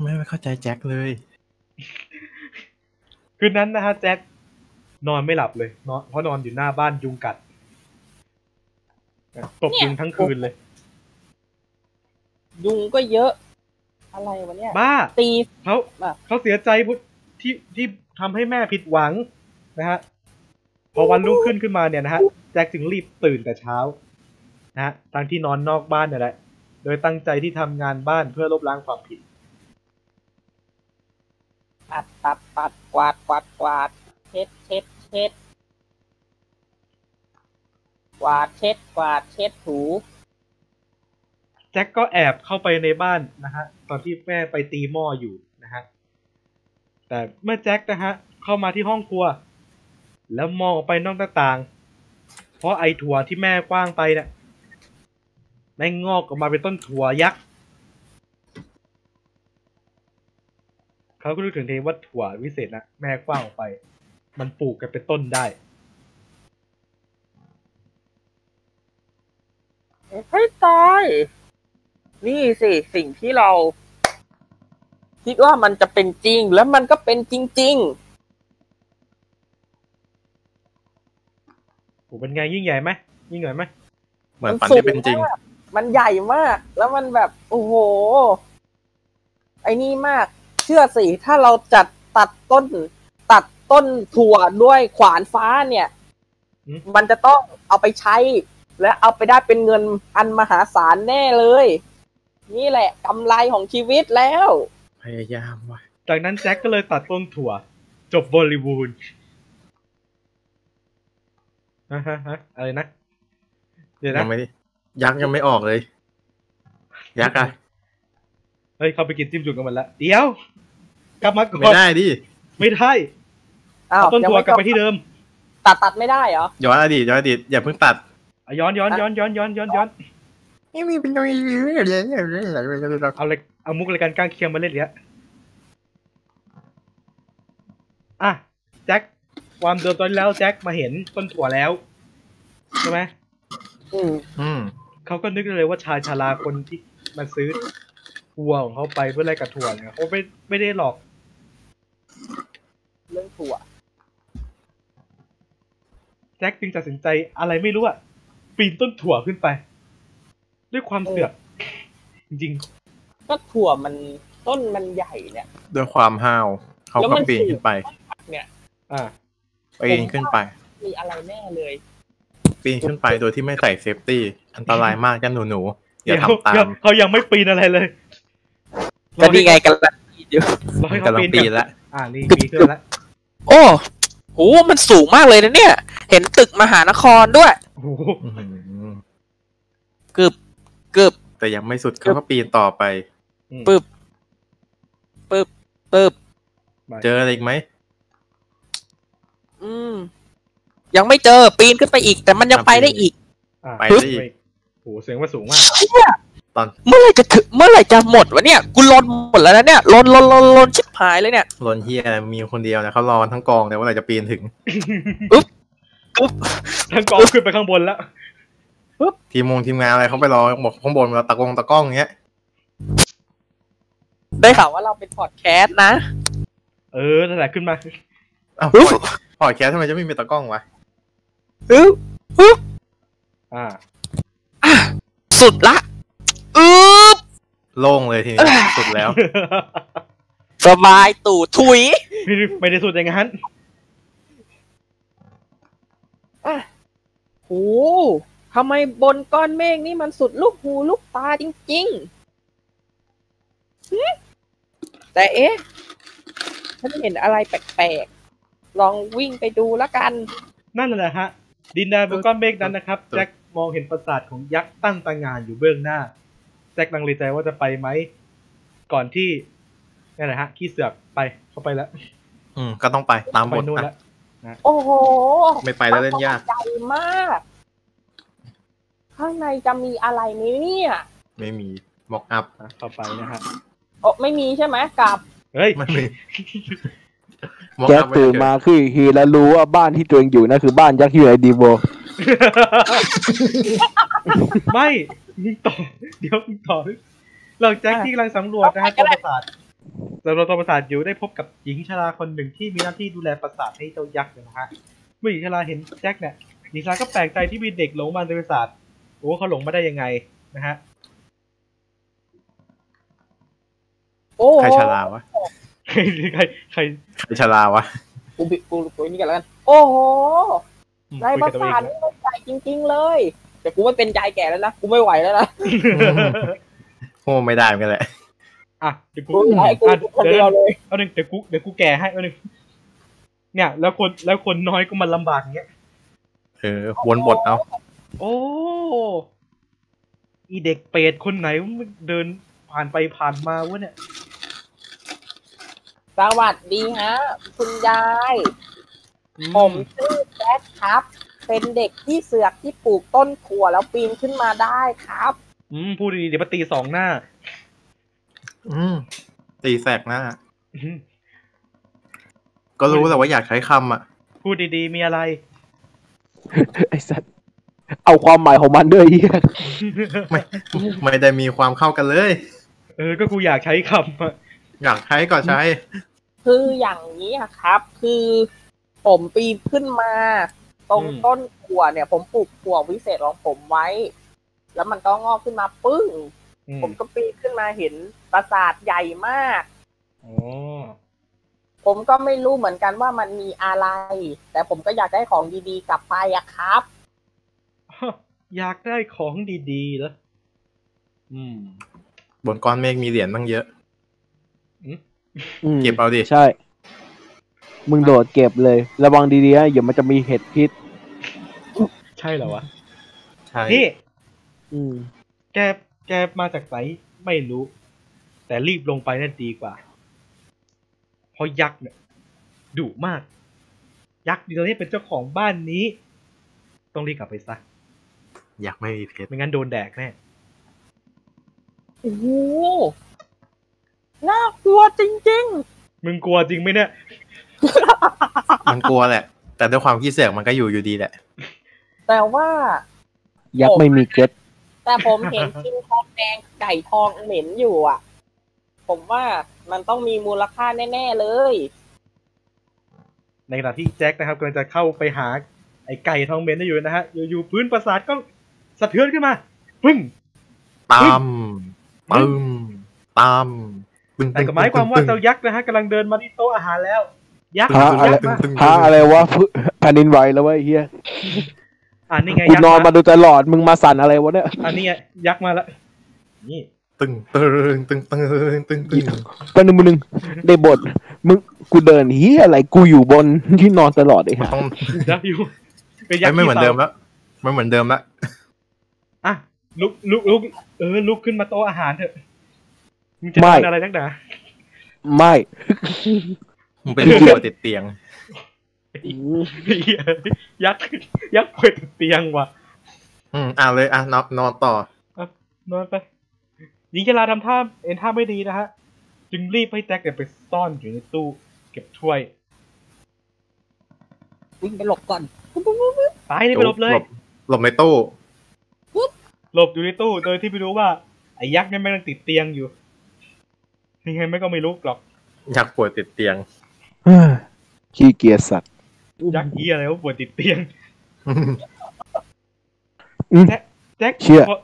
ไม่ไม่เข้าใจแจ็คเลย คืนนั้นนะฮะแจ็คนอนไม่หลับเลยนอนเพราะนอนอยู่หน้าบ้านยุงกัดตบยุงทั้งคืนเลย ยุงก็เยอะ อะไรวะเนี่ย บ้า ตีเขาอะเขาเสียใจพุที่ที่ทำให้แม่ผิดหวังนะฮะ พอวันรุ่งขึ้นขึ้นมาเนี่ยนะฮะแจ็คจึงรีบตื่นแต่เช้านะฮะทั้งที่นอนนอกบ้านเนี่ยแหละ โดยตั้งใจที่ทำงานบ้านเพื่อลบล้างความผิด ปัดปัดปัดกวาดกวาดกวาดเช็ดเช็ดเช็ดกวาดเช็ดกวาดเช็ดถูแจ็คก็แอบเข้าไปในบ้านนะฮะตอนที่แม่ไปตีหม้ออยู่นะฮะแต่เมื่อแจ็คนะฮะเข้ามาที่ห้องครัว แล้วมองออกไปนอกหน้าต่าง เพราะไอ้ถั่วที่แม่กว้างไปเนี่ยแม่งงอกออกมาเป็นต้นถั่วยักษ์เขาก็รู้ถึงเทว่าถั่ววิเศษนะแม่กว้างออกไป มันปลูกกันเป็นต้นได้ให้ตาย นี่สิสิ่งที่เรา คิดว่ามันจะเป็นจริงแล้วมันก็เป็นจริงโเป็นไงยิ่งใหญ่ไหมยิ่งใหญ่ไหมๆเหมือนฝันที่เป็นจริงมากมันใหญ่มาก แล้วมันแบบ โอ้โห ไอ้นี่มาก เชื่อสิ ถ้าเราจัดตัดต้น ตัดต้นถั่วด้วยขวานฟ้าเนี่ยอืมมันจะต้องเอาไปใช้ และเอาไปได้เป็นเงินอันมหาศาลแน่เลย นี่แหละกำไรของชีวิตแล้ว พยายามว่ะ จากนั้นแจ็คก็เลยตัดต้นถั่ว จบบริบูรณ์ ฮะฮะฮะอะไรนะ เดี๋ยวยันะงไม่ได้ยักษ์ยังไม่ออกเลย ยักษ์อะเฮ้ยเขาไปกินจิ้มจุ่มกันหมดแล้วเดี๋ยว กลับมาก่อนไม่ได้ดิไม่ได้อ้าวเอาต้นถั่วยังม่กลับไปที่เดิม ตัดตัดไม่ได้เหรอย้อนอดีตย้อนอดีตอย่าเพิ่งตัดอะย้อนย้อนย้อนย้อนย้อนย้อนย้อนนี่มีเป็นตัวเอาเลยเอามุกรายการก้างเคียงมาเล่นอีกแล้วอะแจ็ค ความเดิมตอนแล้วแจ็คมาเห็นต้นถั่วแล้วใช่ไหมอืมอืมเขาก็นึกได้เลยว่าชายชาราคนที่มาซื้อถั่วของเขาไปเพื่อแลกกับถั่วเนี่ยเขาไม่ไม่ได้หลอก เรื่องถั่วแจ็คจึงตัดสินใจอะไรไม่รู้อะปีนต้นถั่วขึ้นไป ด้วยความเสือกจริงก็ถั่วมันต้นมันใหญ่เนี่ย ด้วยความห้าวเขาแล้วก็มันปีนขึ้นไป เนี่ยๆอ่า ปีนขึ้นไป มีอะไรแน่เลย ปีนขึ้นไปโดยที่ไม่ใส่เซฟตี้ อันตรายมากจ้าหนูหนูๆอย่าเดี๋ยวทำตาเดี๋ยวมเขายังไม่ปีนอะไรเลยก็นี่ไงกันละอยู่รอให้เขากำลังปีนปีนก่อนแล้วอ่านี่ปีนขึ้นแล้วโอ้โหมันสูงมากเลยนะเนี่ย เห็นตึกมหานครด้วยโอ้โหอื้อหือเกือบเกือบแต่ยังไม่สุดเขาก็ปีนต่อไปอืมปึ๊บปึ๊บปึ๊บเจออะไรอีกไหม อืม ยังไม่เจอปีนขึ้นไปอีก แต่มันยังไปได้อีก อ่าไปได้อีกโอ้โหเสียงว่าสูงมากตอนเมื่อไหร่จะถึงเมื่อไหร่จะหมดวะเนี่ยกูลนหมดแล้วนะเนี่ยลนลนลนลนชิบหายเลยเนี่ยลนเฮียอะไรมีคนเดียวนะเขารอกันทั้งกองแต่ว่าไหร่จะปีนถึงปึ๊บทั้งกองขึ้นไปข้างบนแล้ว ทีมงงทีมงานอะไรเขาไปรอบอกข้างบนมาตะกงตะกล้องอย่างเงี้ยได้ข่าวว่าเราเป็นพอดแคสต์นะ เออนั่นแหละขึ้นมา อ้าวปึ๊บพอดแคสต์ทำไมจะไม่มีตะกล้องวะปึ๊บปึ๊บอ่าอะสุดละอึ๊บโล่งเลยทีนี้เอ้ยสุดแล้ว สบายตู่ถุย ไม่ได้ไม่ได้สุดอย่างนั้นโหทำไมบนก้อนเมฆนี่มันสุดลูกหูลูกตาจริงๆหึแต่เอ๊ะฉันเห็นอะไรแปลกๆ ลองวิ่งไปดูแล้วกัน นั่นแหละฮะ ดินแดนบนก้อนเมฆนั้นนะครับ แจ็คมองเห็นปราสาทของยักษ์ตั้งตางานอยู่เบื้องหน้า แจ็คลังเลใจว่าจะไปไหม ก่อนที่นั่นแหละฮะ ขี้เสือกไปเข้าไปแล้ว อืม ก็ต้องไปตามไปบทนู่นอะแล้วโอ้โหไม่ไปแล้วเล่นยากใหญ่มาก ข้างในจะมีอะไรไหมเนี่ย ไม่มีบอกอัพอะเข้าไปนะฮะ โอ้ไม่มีใช่ไหมกลับ เฮ้ย ไม่มี บอกแจ็คอัพตื่นมาคืออีกทีแล้วรู้ว่าบ้านที่ตัวเองอยู่นั่นคือบ้านยักษ์ที่อยู่ในดีโวไม่มึงต่อ เดี๋ยวมึงต่อหลังแจ็คที่กำลังสำรวจนะฮะก็ตัวได้ปราสาทสำรวจตัวปราสาทอยู่ได้พบกับหญิงชราคนหนึ่งที่มีหน้าที่ดูแลปราสาทให้เจ้ายักษ์เนี่ยนะฮะเมื่อหญิงชราเห็นแจ็คเนี่ยหญิงชราก็แปลกใจที่มีเด็กหลงมาในปราสาทโอ้เขาหลงมาได้ยังไงนะฮะโอ้โหใครชราวะ ใครใครใครใครชราวะกูบิกูกูนี่กันแล้วกัน โอ้โหอืมในคุยปกัราบตัวเอสาทงนี่มันใหญ่จริง ๆ เลย แต่กูไม่เป็นยายแก่แล้วนะกูไม่ไหวแล้วนะโอ้ไม่ได้เหมือนกันแหละอะเดี๋ยวกูกูอยากให้กูอะคนเดี๋เดียยววเลยเอาหนึ่งเดี๋ยวกูเดี๋ยวกูแก่ให้เอาหนึ่งเนี่ย แล้วคนแล้วคนน้อยก็มาลำบากอย่างเงี้ยเออวนบทเอาโอ้อีเด็กเปรตคนไหนมันเดินผ่านไปผ่านมาวะเนี่ย สวัสดีฮะ คุณยาย ผมชื่อแจ็คครับ เป็นเด็กที่เสือกที่ปลูกต้นถั่วแล้วปีนขึ้นมาได้ครับ อืมพูดดีๆเดี๋ยวมาตีสองหน้า อืมตีแสกหน้าอืมก็รู้แต่ว่าอยากใช้คำอะ พูดดีๆมีอะไร ไอ้สัตว์เอาความหมายของมันด้วยไอ้เฮียไม่ไม่ได้มีความเข้ากันเลย เออ ก็กูอยากใช้คำอะ อยากใช้ก็ใช้ คืออย่างนี้อะครับ คือผมปีนขึ้นมา ตรงต้นถั่วเนี่ย ผมปลูกถั่ววิเศษของผมไว้ แล้วมันก็งอกขึ้นมาปึ้งอืมผมก็ปีนขึ้นมาเห็นปราสาทใหญ่มากอ๋อผมก็ไม่รู้เหมือนกันว่ามันมีอะไร แต่ผมก็อยากได้ของดีๆ กลับไปอะครับ อยากได้ของดีๆแล้วอืมบนก้อนเมฆมีเหรียญตั้งเยอะอืม เก็บเอาดิ ใช่ มึงโดดเก็บเลย ระวังดีๆนะเดี๋ยวมันจะมีเห็ดพิษ ใช่เหรอวะ ใช่นี่อืมแกแกมาจากไหนไม่รู้ แต่รีบลงไปนั่นดีกว่า เพราะยักษ์เนี่ยดุมาก ยักษ์ตัวนี้เป็นเจ้าของบ้านนี้ ต้องรีบกลับไปซะอยากไม่มีเพชรไม่งั้นโดนแดกแน่โอ้โห น่ากลัวจริงมึงกลัวจริงไหมเนี่ย มันกลัวแหละ แต่ด้วยความขี้เสือกมันก็อยู่อยู่ดีแหละๆแต่ว่ายักษ์ไม่มีเก็ตแต่ผมเห็นกินทองแดงไก่ทองเหม็นอยู่อะ ผมว่ามันต้องมีมูลค่าแน่ ๆเลย ในขณะที่แจ็คนะครับกำลังจะเข้าไปหา ไอ้ไก่ทองเบนได้อยู่นะฮะ อยู่ๆพื้นปราสาทก็สะเทือนขึ้นมาปึ้ง ตามปึ้มตามปึ้ง แต่ก็หมายความว่าเจ้ายักษ์นะฮะกำลังเดินมาที่โต๊ะอาหารแล้ว ยักษ์พระอะไรยักษ์มาพระอะไรวะแผ่นดินไหวแล้ววะไอ้เฮียอ่านี่ไงกูยักษ์นอนมามาดูตลอดมึงมาสั่นอะไรวะเนี่ยอันนี้ไงยักษ์มาแล้วนี่ตึงตึงตึงตึงตึงตึงเป็นหนึ่งมึงได้บทมึงกูเดินเฮียอะไรกูอยู่บนที่นอนตลอดไอ้มันห่าต้องยักษ์อยู่เป็นยักษ์ไม่เหมือนที่เดิมสาแล้วไม่เหมือนเดิมแล้วอะลุกลุกลุกเออลุกขึ้นมาโต๊ะอาหารเถอะ มึงจะทำอะไรนักหนาไม่มันเป็นผู้ป่วยติดเตียงเหี้ยยักษ์ยักษ์ป่วยติดเตียงว่ะ อืมอ่าเลยอะนอนนอนต่อ นอนไปหญิงชราทำท่าเอ็นท่าไม่ดีนะฮะ จึงรีบให้แจ็คเนี่ยไปซ่อนอยู่ในตู้เก็บถ้วย วิ่งไปหลบก่อนตายนี่ไปหลบเลย หลบในตู้ หลบอยู่ในตู้ โดยที่ไม่รู้ว่าไอ้ยักษ์เนี่ยไม่งติดเตียงอยู่ ยังไงไม่ก็ไม่รู้หรอก อยากป่วยติดเตียงเฮ้ยขี้เกียจสัตว์ยักษ์เหี้ยอะไรว่าป่วยติดเตียงอืมแจ็คเชี่ยพอ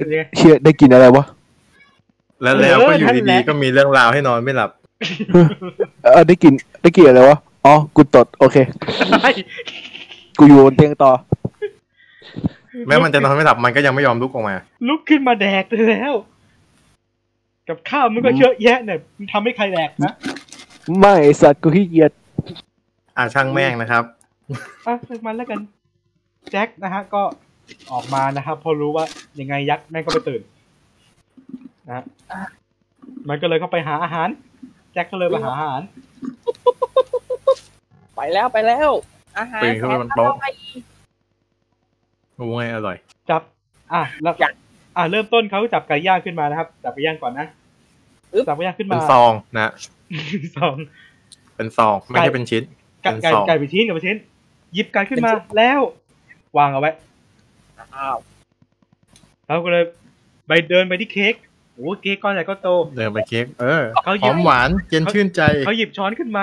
ยังไงเชี่ยได้กินอะไรวะแล้วแล้วก็อยู่เออนั่นแหดีละๆก็มีเรื่องราวให้นอนไม่หลับเออได้กินได้กินอะไรวะอ๋อกูตดโอเคกูอยู่บนเตียงต่อ แม้มันจะนอนไม่หลับมันก็ยังไม่ยอมลุกออกมา ลุกขึ้นมาแดกเลยแล้ว กับข้าวมันก็เยอะแยะเนี่ยมันทำให้ใครแดกนะไม่ไอ้สัตว์กูขี้เกียจอ่าช่างแม่งนะครับอะเลิกมันแล้วกันแจ็คนะฮะ ก็ออกมานะครับ พอรู้ว่ายังไงยักษ์แม่งก็ไปตื่นนะฮะมันก็เลยเข้าไปหาอาหาร แจ็คก็เลยไปหาอาหาร ไปแล้วไปแล้ว อาหารปีนขึ้นไปบนโต๊ะแสนอร่อยโอ้ยอร่อย จับ อะแล้วอยากอะเริ่มต้นเขาจับไก่ย่างขึ้นมานะครับ จับไก่ย่างก่อนนะ อึ๊บจับไก่ย่างขึ้นเป็มานซองนะสอง เป็นซองไม่ใช่เป็นชิ้นไก่เป็นไก่ซองไก่ไปชิ้นกับไปชิ้น หยิบไก่ขึ้นมาแล้ว วางเอาไว้อ้าวเราก็เลยไปเดินไปที่เค้กโอ้เค้กก้อนใหญ่ก็โต เดินไปเค้กเออเขาหหยิอบมหวานเย็นชื่นใจเขาหยิบช้อนขึ้นมา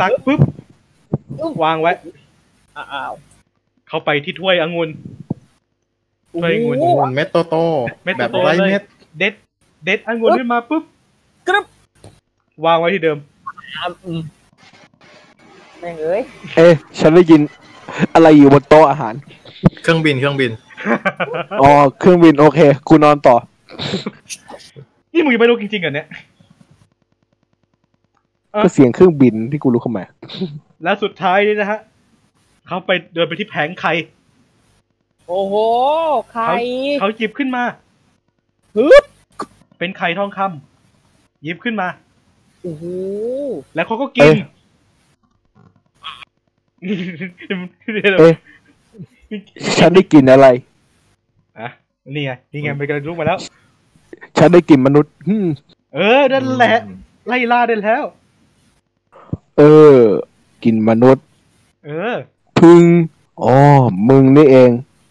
ตักปุ๊บวางไว้อ้าวเขาไปที่ถ้วยองุ่นถ้วยองุ่นโอ้โหเม็ดโตโตๆเม็ดแบบโตๆไร้เลยเม็ดเด็ด เด็ดองุ่นขึ้นมาปุ๊บกรึบวางไว้ที่เดิมอ้าวอืมแม่งเอ้ยเอ๊ะฉันได้ยินอะไรอยู่บนโต๊ะอาหาร เครื่องบินเครื่องบิน อ๋อ เครื่องบินโอเค กูนอนต่อ นี่มึงยังไม่รู้จริงๆเหรอเนี่ยอะก็เสียงเครื่องบินที่กูรู้เข้ามา แล้วสุดท้ายนี่นะฮะ เขาไปเดินไปที่แผงไข่โอ้โหใครเขาหยิบขึ้นมาฮึบ เป็นไข่ทองคำหยิบขึ้นมาโอ้โหแล้วเขาก็กินเอ๊ะเอ๊ะฉันได้กลินอะไรอะนี่ไงนี่ไงมันกำลังลุกมาแล้ว ฉันได้กลินมนุษย์อืมเออนั่นแหละ ไล่ล่าได้แล้ว เออ กินมนุษย์ เออ พึ่งอ๋อมึงนี่เอง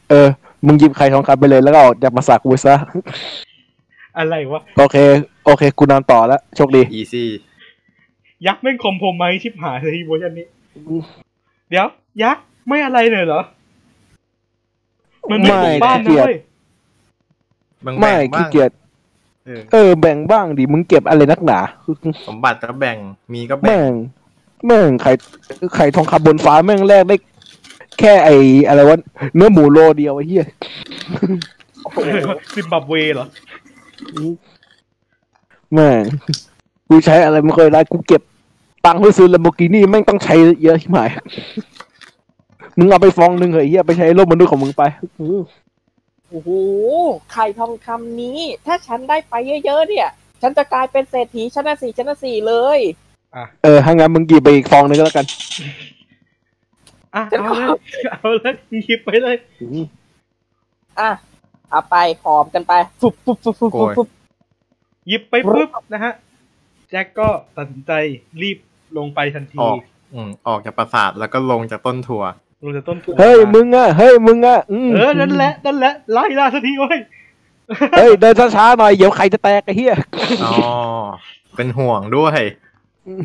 เออ มึงหยิบไข่ทองคำไปเลยแล้วก็ออกจากมาสักกูซะ อะไรวะ โอเค โอเค กูนอนต่อแล้ว โชคดี easy ยักษ์แม่งคมผมไหมชิบหายเลยเวอร์ชันนี้ เดี๋ยว ยักษ์ไม่อะไรเลยเหรอ มันไม่ไม่ปลูกบ้านขี้นะเกียจเว้ยบางไม่แบ่งบ้าขี้งเกียจเออเออ แบ่งบ้างดิ มึงเก็บอะไรนักหนา สมบัติก็แบ่งมีก็แบ่งแม่งแม่งไข่ไข่ทองคำบนฟ้าแม่งแรกได้ แค่ไออะไรวะ เนื้อหมูโลเดียวไอ้เหี้ยโอ้โหซิมบับเวเหรอ แม่งกูใช้อะไรไม่เคยได้กูเก็บตังค์เพื่อซื้อลัมโบกินี่แม่งต้องใช้เยอะที่หมาย มึงเอาไปฟองหนึ่งเหรอไอ้เหี้ยไปใช้โลกมนุษย์ของมึงไปโอ้โหไข่ทองคำนี้ ถ้าฉันได้ไปเยอะๆเนี่ย ฉันจะกลายเป็นเศรษฐีชั้นละสี่ชั้นละสี่เลย เออถ้างั้นมึงหยิบไปอีกฟองหนึงก็แล้วกันอะฉันเอาขอเลยเอาเลยหยิบไปเลยอะ เอาไปหอมกันไปฟุบฟุบฟุบฟุบฟุบฟุบหยิบไปปุ๊บนะฮะ แจ็คก็ตัดสินใจรีบลงไปทันทีออกอืมออกจากปราสาทแล้วก็ลงจากต้นถั่วลงจากต้นถั่วเฮ้ยมึงอะเฮ้ยมึงอะอืมเออนั่นแหละนั่นแหละไล่ล่าสักทีเว้ยเฮ้ยเดินช้าๆหน่อยเดี๋ยวใครจะแตกไอ้เหี้ยอ๋อเป็นห่วงด้วย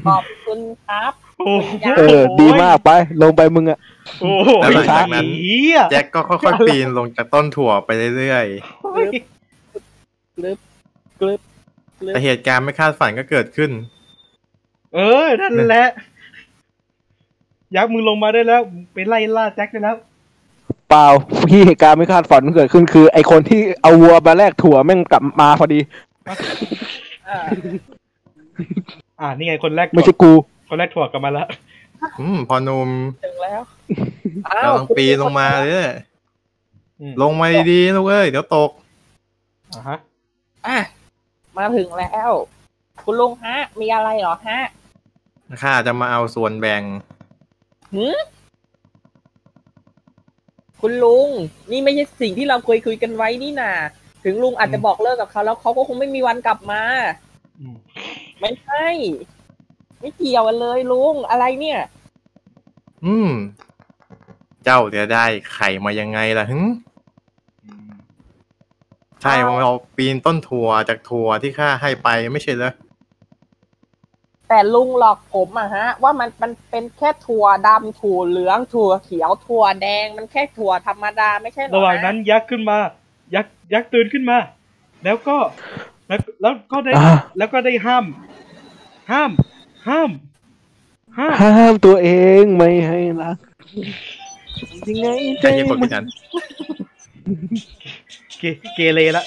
ขอบคุณครับโอ้โหเออ ดีมากไป ลงไปมึงอะโอ้โหแล้วหลังจากนั้นเหี้ยแจ็คก็ค่อยๆปีนลงจากต้นถั่วไปเรื่อยกลึบกลึบกๆลึบแต่เหตุการณ์ไม่คาดฝันก็เกิดขึ้น เออ นั่นแหละ ยักษ์มึงลงมาได้แล้ว ไปไล่ล่าแจ็คได้แล้ว เปล่าพี่เหตุการณ์ไม่คาดฝันเกิดขึ้นคือ ไอคนที่เอาวัวมาแลกถั่วแม่งกลับมาพอดี อ่าอ่านี่ไงคนแรกไม่ใช่กู คนแรกถั่วกลับมาแล้วอืมพอหนุ่มถึงแล้วอ้าวกำลังปีนลงมาเลยอืมลงมาดีๆลูกเอ้ยเดี๋ยวตกอ่าฮะอะมาถึงแล้ว คุณลุงฮะ มีอะไรเหรอฮะข้าจะมาเอาส่วนแบ่งหืมคุณลุง นี่ไม่ใช่สิ่งที่เราเคยคุยกันไว้นี่นาถึงลุงอาจจะบอกเลิกกับเขาแล้วเขาก็คงไม่มีวันกลับมาอืม ไม่ใช่ ไม่เกี่ยวกันเลยลุงอะไรเนี่ย อืม เจ้าจะได้ไข่มายังไงล่ะหึอืมใช่อ้าวเราปีนต้นถั่วจากถั่วที่ข้าให้ไปไม่ใช่เหรอแต่ลุงหลอกผมอะฮะ ว่ามันมันเป็นแค่ถั่วดำถั่วเหลืองถั่วเขียวถั่วแดงมันแค่ถั่วธรรมดาไม่ใช่เหรอระหว่างนั้นยักษ์ขึ้นมา ยักษ์ยักษ์ตื่นขึ้นมา แล้วก็ แล้วแล้วก็ได้อ่าแล้วก็ได้ห้าม ห้าม ห้าม ห้ามห้ามตัวเองไม่ให้รักยังไงใครที่กดผิดนั้นเกเกเรละ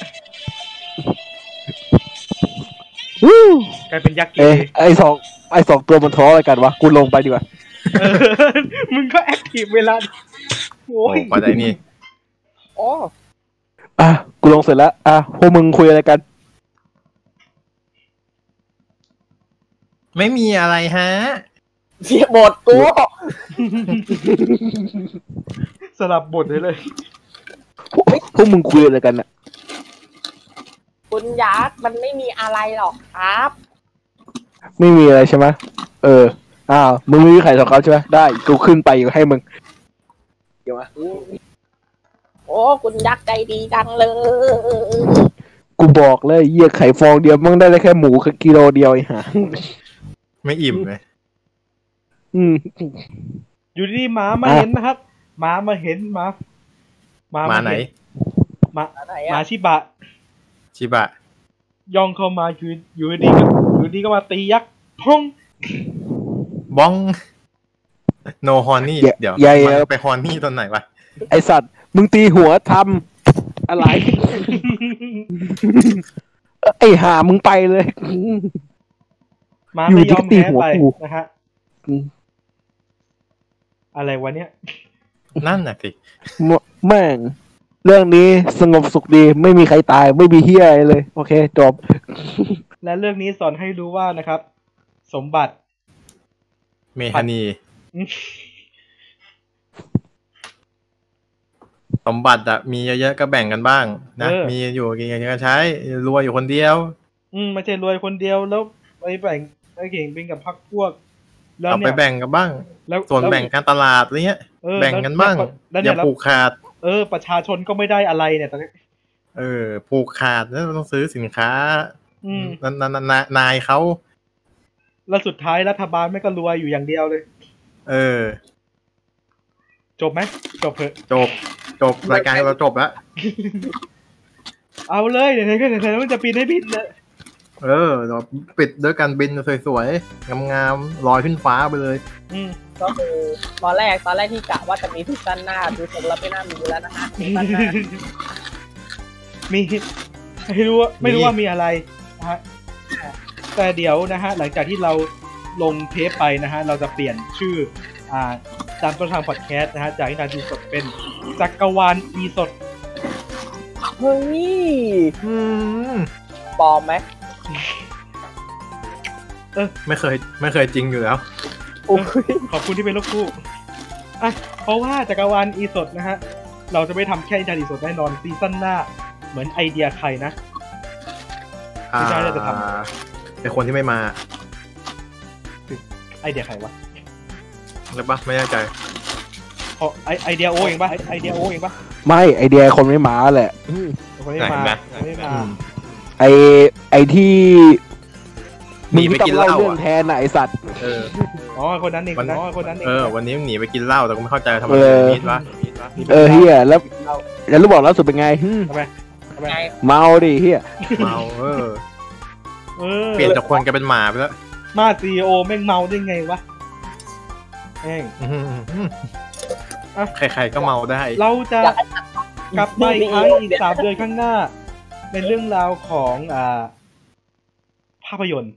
วู้กลายเป็นยักษ์เกเอ้เรยไอสองไอสองตัวมันท้ออะไรกันวะกูลงไปดีกว่าเออมึงก็แอคทีฟเวลาโอ้โอ้ยกว่าได้นี่โอ้อะกูลงเสร็จแล้วอะพวกมึงคุยอะไรกัน ไม่มีอะไรฮะเสียบทกูสลับบทเลยเลยพวกพวกมึงคุยอะไรกันอะคุณยักษ์มันไม่มีอะไรหรอกครับ ไม่มีอะไรใช่ไหมเออ อ้าว มึงไม่มีใครสองเขาใช่ไหมได้ กูขึ้นไปอยู่ให้มึง เดี๋ยวมาโอ้คุณยักษ์ใจดีจังเลย กูบอกเลยเยี่ยไข่ฟองเดียวมึงได้แค่หมูกิโลเดียวไอ้ห่า ไม่อิ่มเลยอืม อยู่ดีๆหมามาอะเห็นนะครับ หมามาเห็นหมาหมามามาไหนเห็หมาอะไรหมาอะชิบะ ชิบะ ย่องเข้ามาอยู่อยู่ดีก็อยู่ดีก็มาตียักษ์พ้องบ้องโนฮอนนี่อย่าเดี๋ยวอย่ามันไปฮอนนี่ตอนไหนวะ ไอสัตว์ มึงตีหัวทำอะไร ไอห่ามึงไปเลยห มาอยู่ไม่ดียอก็มตีแพ้หัวไปกูนะฮะอืมอะไรวะเนี่ย นั่นน่ะสิมแม่ง เรื่องนี้สงบสุขดีไม่มีใครตายไม่มีเฮียอะไรเลย โอเค จบ และเรื่องนี้สอนให้รู้ว่านะครับ สมบัติ เมธานีอืมสมบัติอะมีเยอะๆก็แบ่งกันบ้าง นะเออมีอยู่กินกันก็ใช้รวยอยู่คนเดียว อืมไม่ใช่รวยคนเดียวแล้วไปแบ่ง ไปเก่งเป็นกับพักพวก แล้วเอาเนี่ไปยแบ่งกันบ้าง แล้วส่วนล้ว แบ่งการตลาดอะไรเงี้ย เออแบ่งกันบ้างแล้วอเนี่ย่ายแล้วผูกขาด เออ ประชาชนก็ไม่ได้อะไรเนี่ยตอนนี้เออ ผูกขาดแล้วต้องซื้อสินค้าอืม นานนานายเขาแล้วสุดท้ายรัฐบาลไม่ก็รวยอยู่อย่างเดียวเลย เออ จบไหมจบเถอะจบ จบรายการเราจบแล้วเอาเลยไหนๆก็ไหนๆมันจะปีนให้บินเลย เออเราปิดด้วยการบินสวยๆงามๆลอยขึ้นฟ้าไปเลย อืมก็คือตอนแรกตอนแรกที่กะว่าจะมีทุกสั้นหน้าดูทรงแล้วไม่น่ามีแล้วนะฮะซีซั่นหน้ามีไม่รู้ว่าไม่รู้มีว่ามีอะไรนะฮะแต่เดี๋ยวนะฮะหลังจากที่เราลงเทปไปนะฮะเราจะเปลี่ยนชื่ออ่าตามต้นทางพอดแคสต์นะฮะจากนิทานทีสดเป็นจักรวาลอีสดเฮ้ยอืมปลอมไหม ไม่เคยไม่เคยจริงอยู่แล้วโอ้ยขอบคุณที่เป็นลูกคู่อะเพราะว่าจักรวาลอีสดนะฮะ เราจะไม่ทำแค่นิทานอีสดแน่นอนซีซั่นหน้า เหมือนไอเดียใครนะอ่าไม่ใช่เราจะทเป็นคนที่ไม่มา ไอเดียใครวะหรือปะไม่แน่ใจเพราะไอไอเดียโอเองปะไอเดียโอเองปะไม่ไอเดียคนไม่มาแหละอืมคนไม่มาไหนนะคนไม่มาอืม ไอไอที่หนีไปกินเหล้ามึงที่ต้องเล่าเรื่องอะแทนน่ะไอสัตว์ เออ อ๋อคนนั้นเองวันนั้น อ๋อคนนั้นเองเออ วันนี้มึงหนีไปกินเหล้าแต่กูไม่เข้าใจทำไมเออ มีดวะเออเฮียแล้วแล้วรู้บอกล่าสุดเป็นไงหึทำไมทำไมไงเมาดิเฮียเมาเออเออเปลี่ยนจากคนกลายเป็นหมาไปแล้วมาซีโอแม่งเมาได้ไงวะแม่ง อื้อหืออะ ใครๆก็เมาได้เราจะอยากให้กลับมาอีกครั้งอีกสามเดือนข้างหน้า ในเรื่องราวของอ่าภาพยนตร์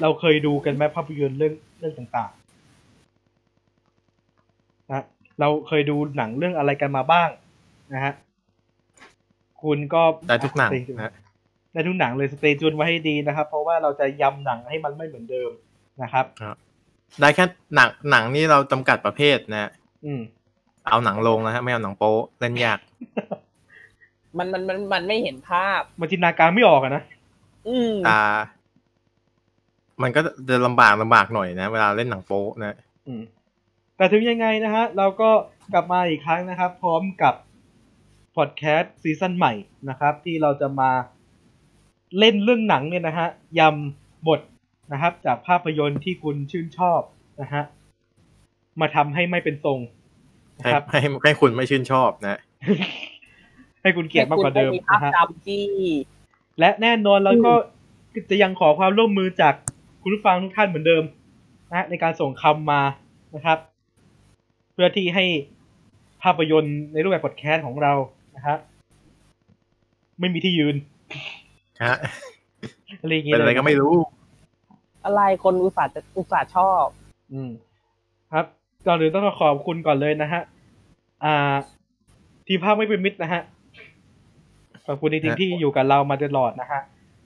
เราเคยดูกันไหมภาพยนตร์เรื่องเรื่องต่างๆนะเราเคยดูหนังเรื่องอะไรกันมาบ้างนะฮะคุณก็ได้ทุกหนังนะได้ทุกหนังเลยสเตจวนไว้ให้ดีนะครับ เพราะว่าเราจะยำหนังให้มันไม่เหมือนเดิมนะครับได้แค่หนังหนังนี่เราจำกัดประเภทนะอืมเอาหนังลงนะฮะไม่เอาหนังโป๊เล่นยาก มันมันมันมันไม่เห็นภาพ มันจินตนาการไม่ออกอะนะอืมตามันก็จะลำบากลำบากหน่อยนะ เวลาเล่นหนังโป๊นะอืมแต่ถึงยังไงนะฮะ เราก็กลับมาอีกครั้งนะครับ พร้อมกับพอดแคสต์ซีซั่นใหม่นะครับ ที่เราจะมาเล่นเรื่องหนังเนี่ยนะฮะยำบทนะครับ จากภาพยนตร์ที่คุณชื่นชอบนะฮะมาทำให้ไม่เป็นทรงนะให้ครับให้ให้คุณไม่ชื่นชอบนะ ให้คุณเกลียดมากกว่าเดิมให้คุณไภาพนะฮะจำที่และแน่นอนเราก็จะยังขอความร่วมมือจากคุณผู้ฟังทุกท่านเหมือนเดิมนะฮะในการส่งคำมานะครับ เพื่อที่ให้ภาพยนตร์ในรูปแบบพอดแคสต์ของเรานะฮะไม่มีที่ยืนฮะอะไรอย่างเงี้เป็นอะไรก็ไม่รู้ อะไรคนอุตส่าห์จะอุตส่าห์ชอบ อืม ครับก่อนอื่นต้องขอบคุณก่อนเลยนะฮะ อ่า ทีมภาพไม่เป็นมิตรนะฮะ ขอบคุณจริงๆที่อยู่กับเรามาตลอดนะฮะ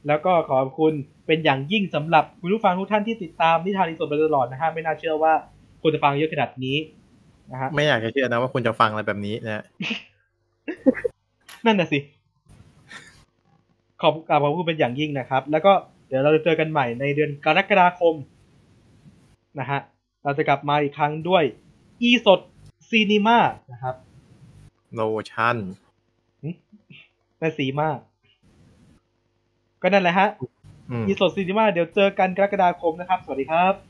แล้วก็ขอบคุณเป็นอย่างยิ่งสำหรับคุณผู้ฟังทุกท่านที่ติดตามนิทานอีสดมาตลอดนะฮะไม่น่าเชื่อว่าคุณจะฟังเยอะขนาดนี้นะฮะไม่อยากจะเชื่อนะว่าคุณจะฟังอะไรแบบนี้นะนั่นน่ะสิ ขอบกราบขอบคุณเป็นอย่างยิ่งนะครับ แล้วก็เดี๋ยวเราจะเจอกันใหม่ในเดือนกรกฎาคมนะฮะเราจะกลับมาอีกครั้งด้วย อีสดซีนีมานะครับโลชั่น และสีมากก็นั่นแหละฮะอืมอีสดซีนีมาเดี๋ยวเจอกันกรกฎาคมนะครับ สวัสดีครับครับ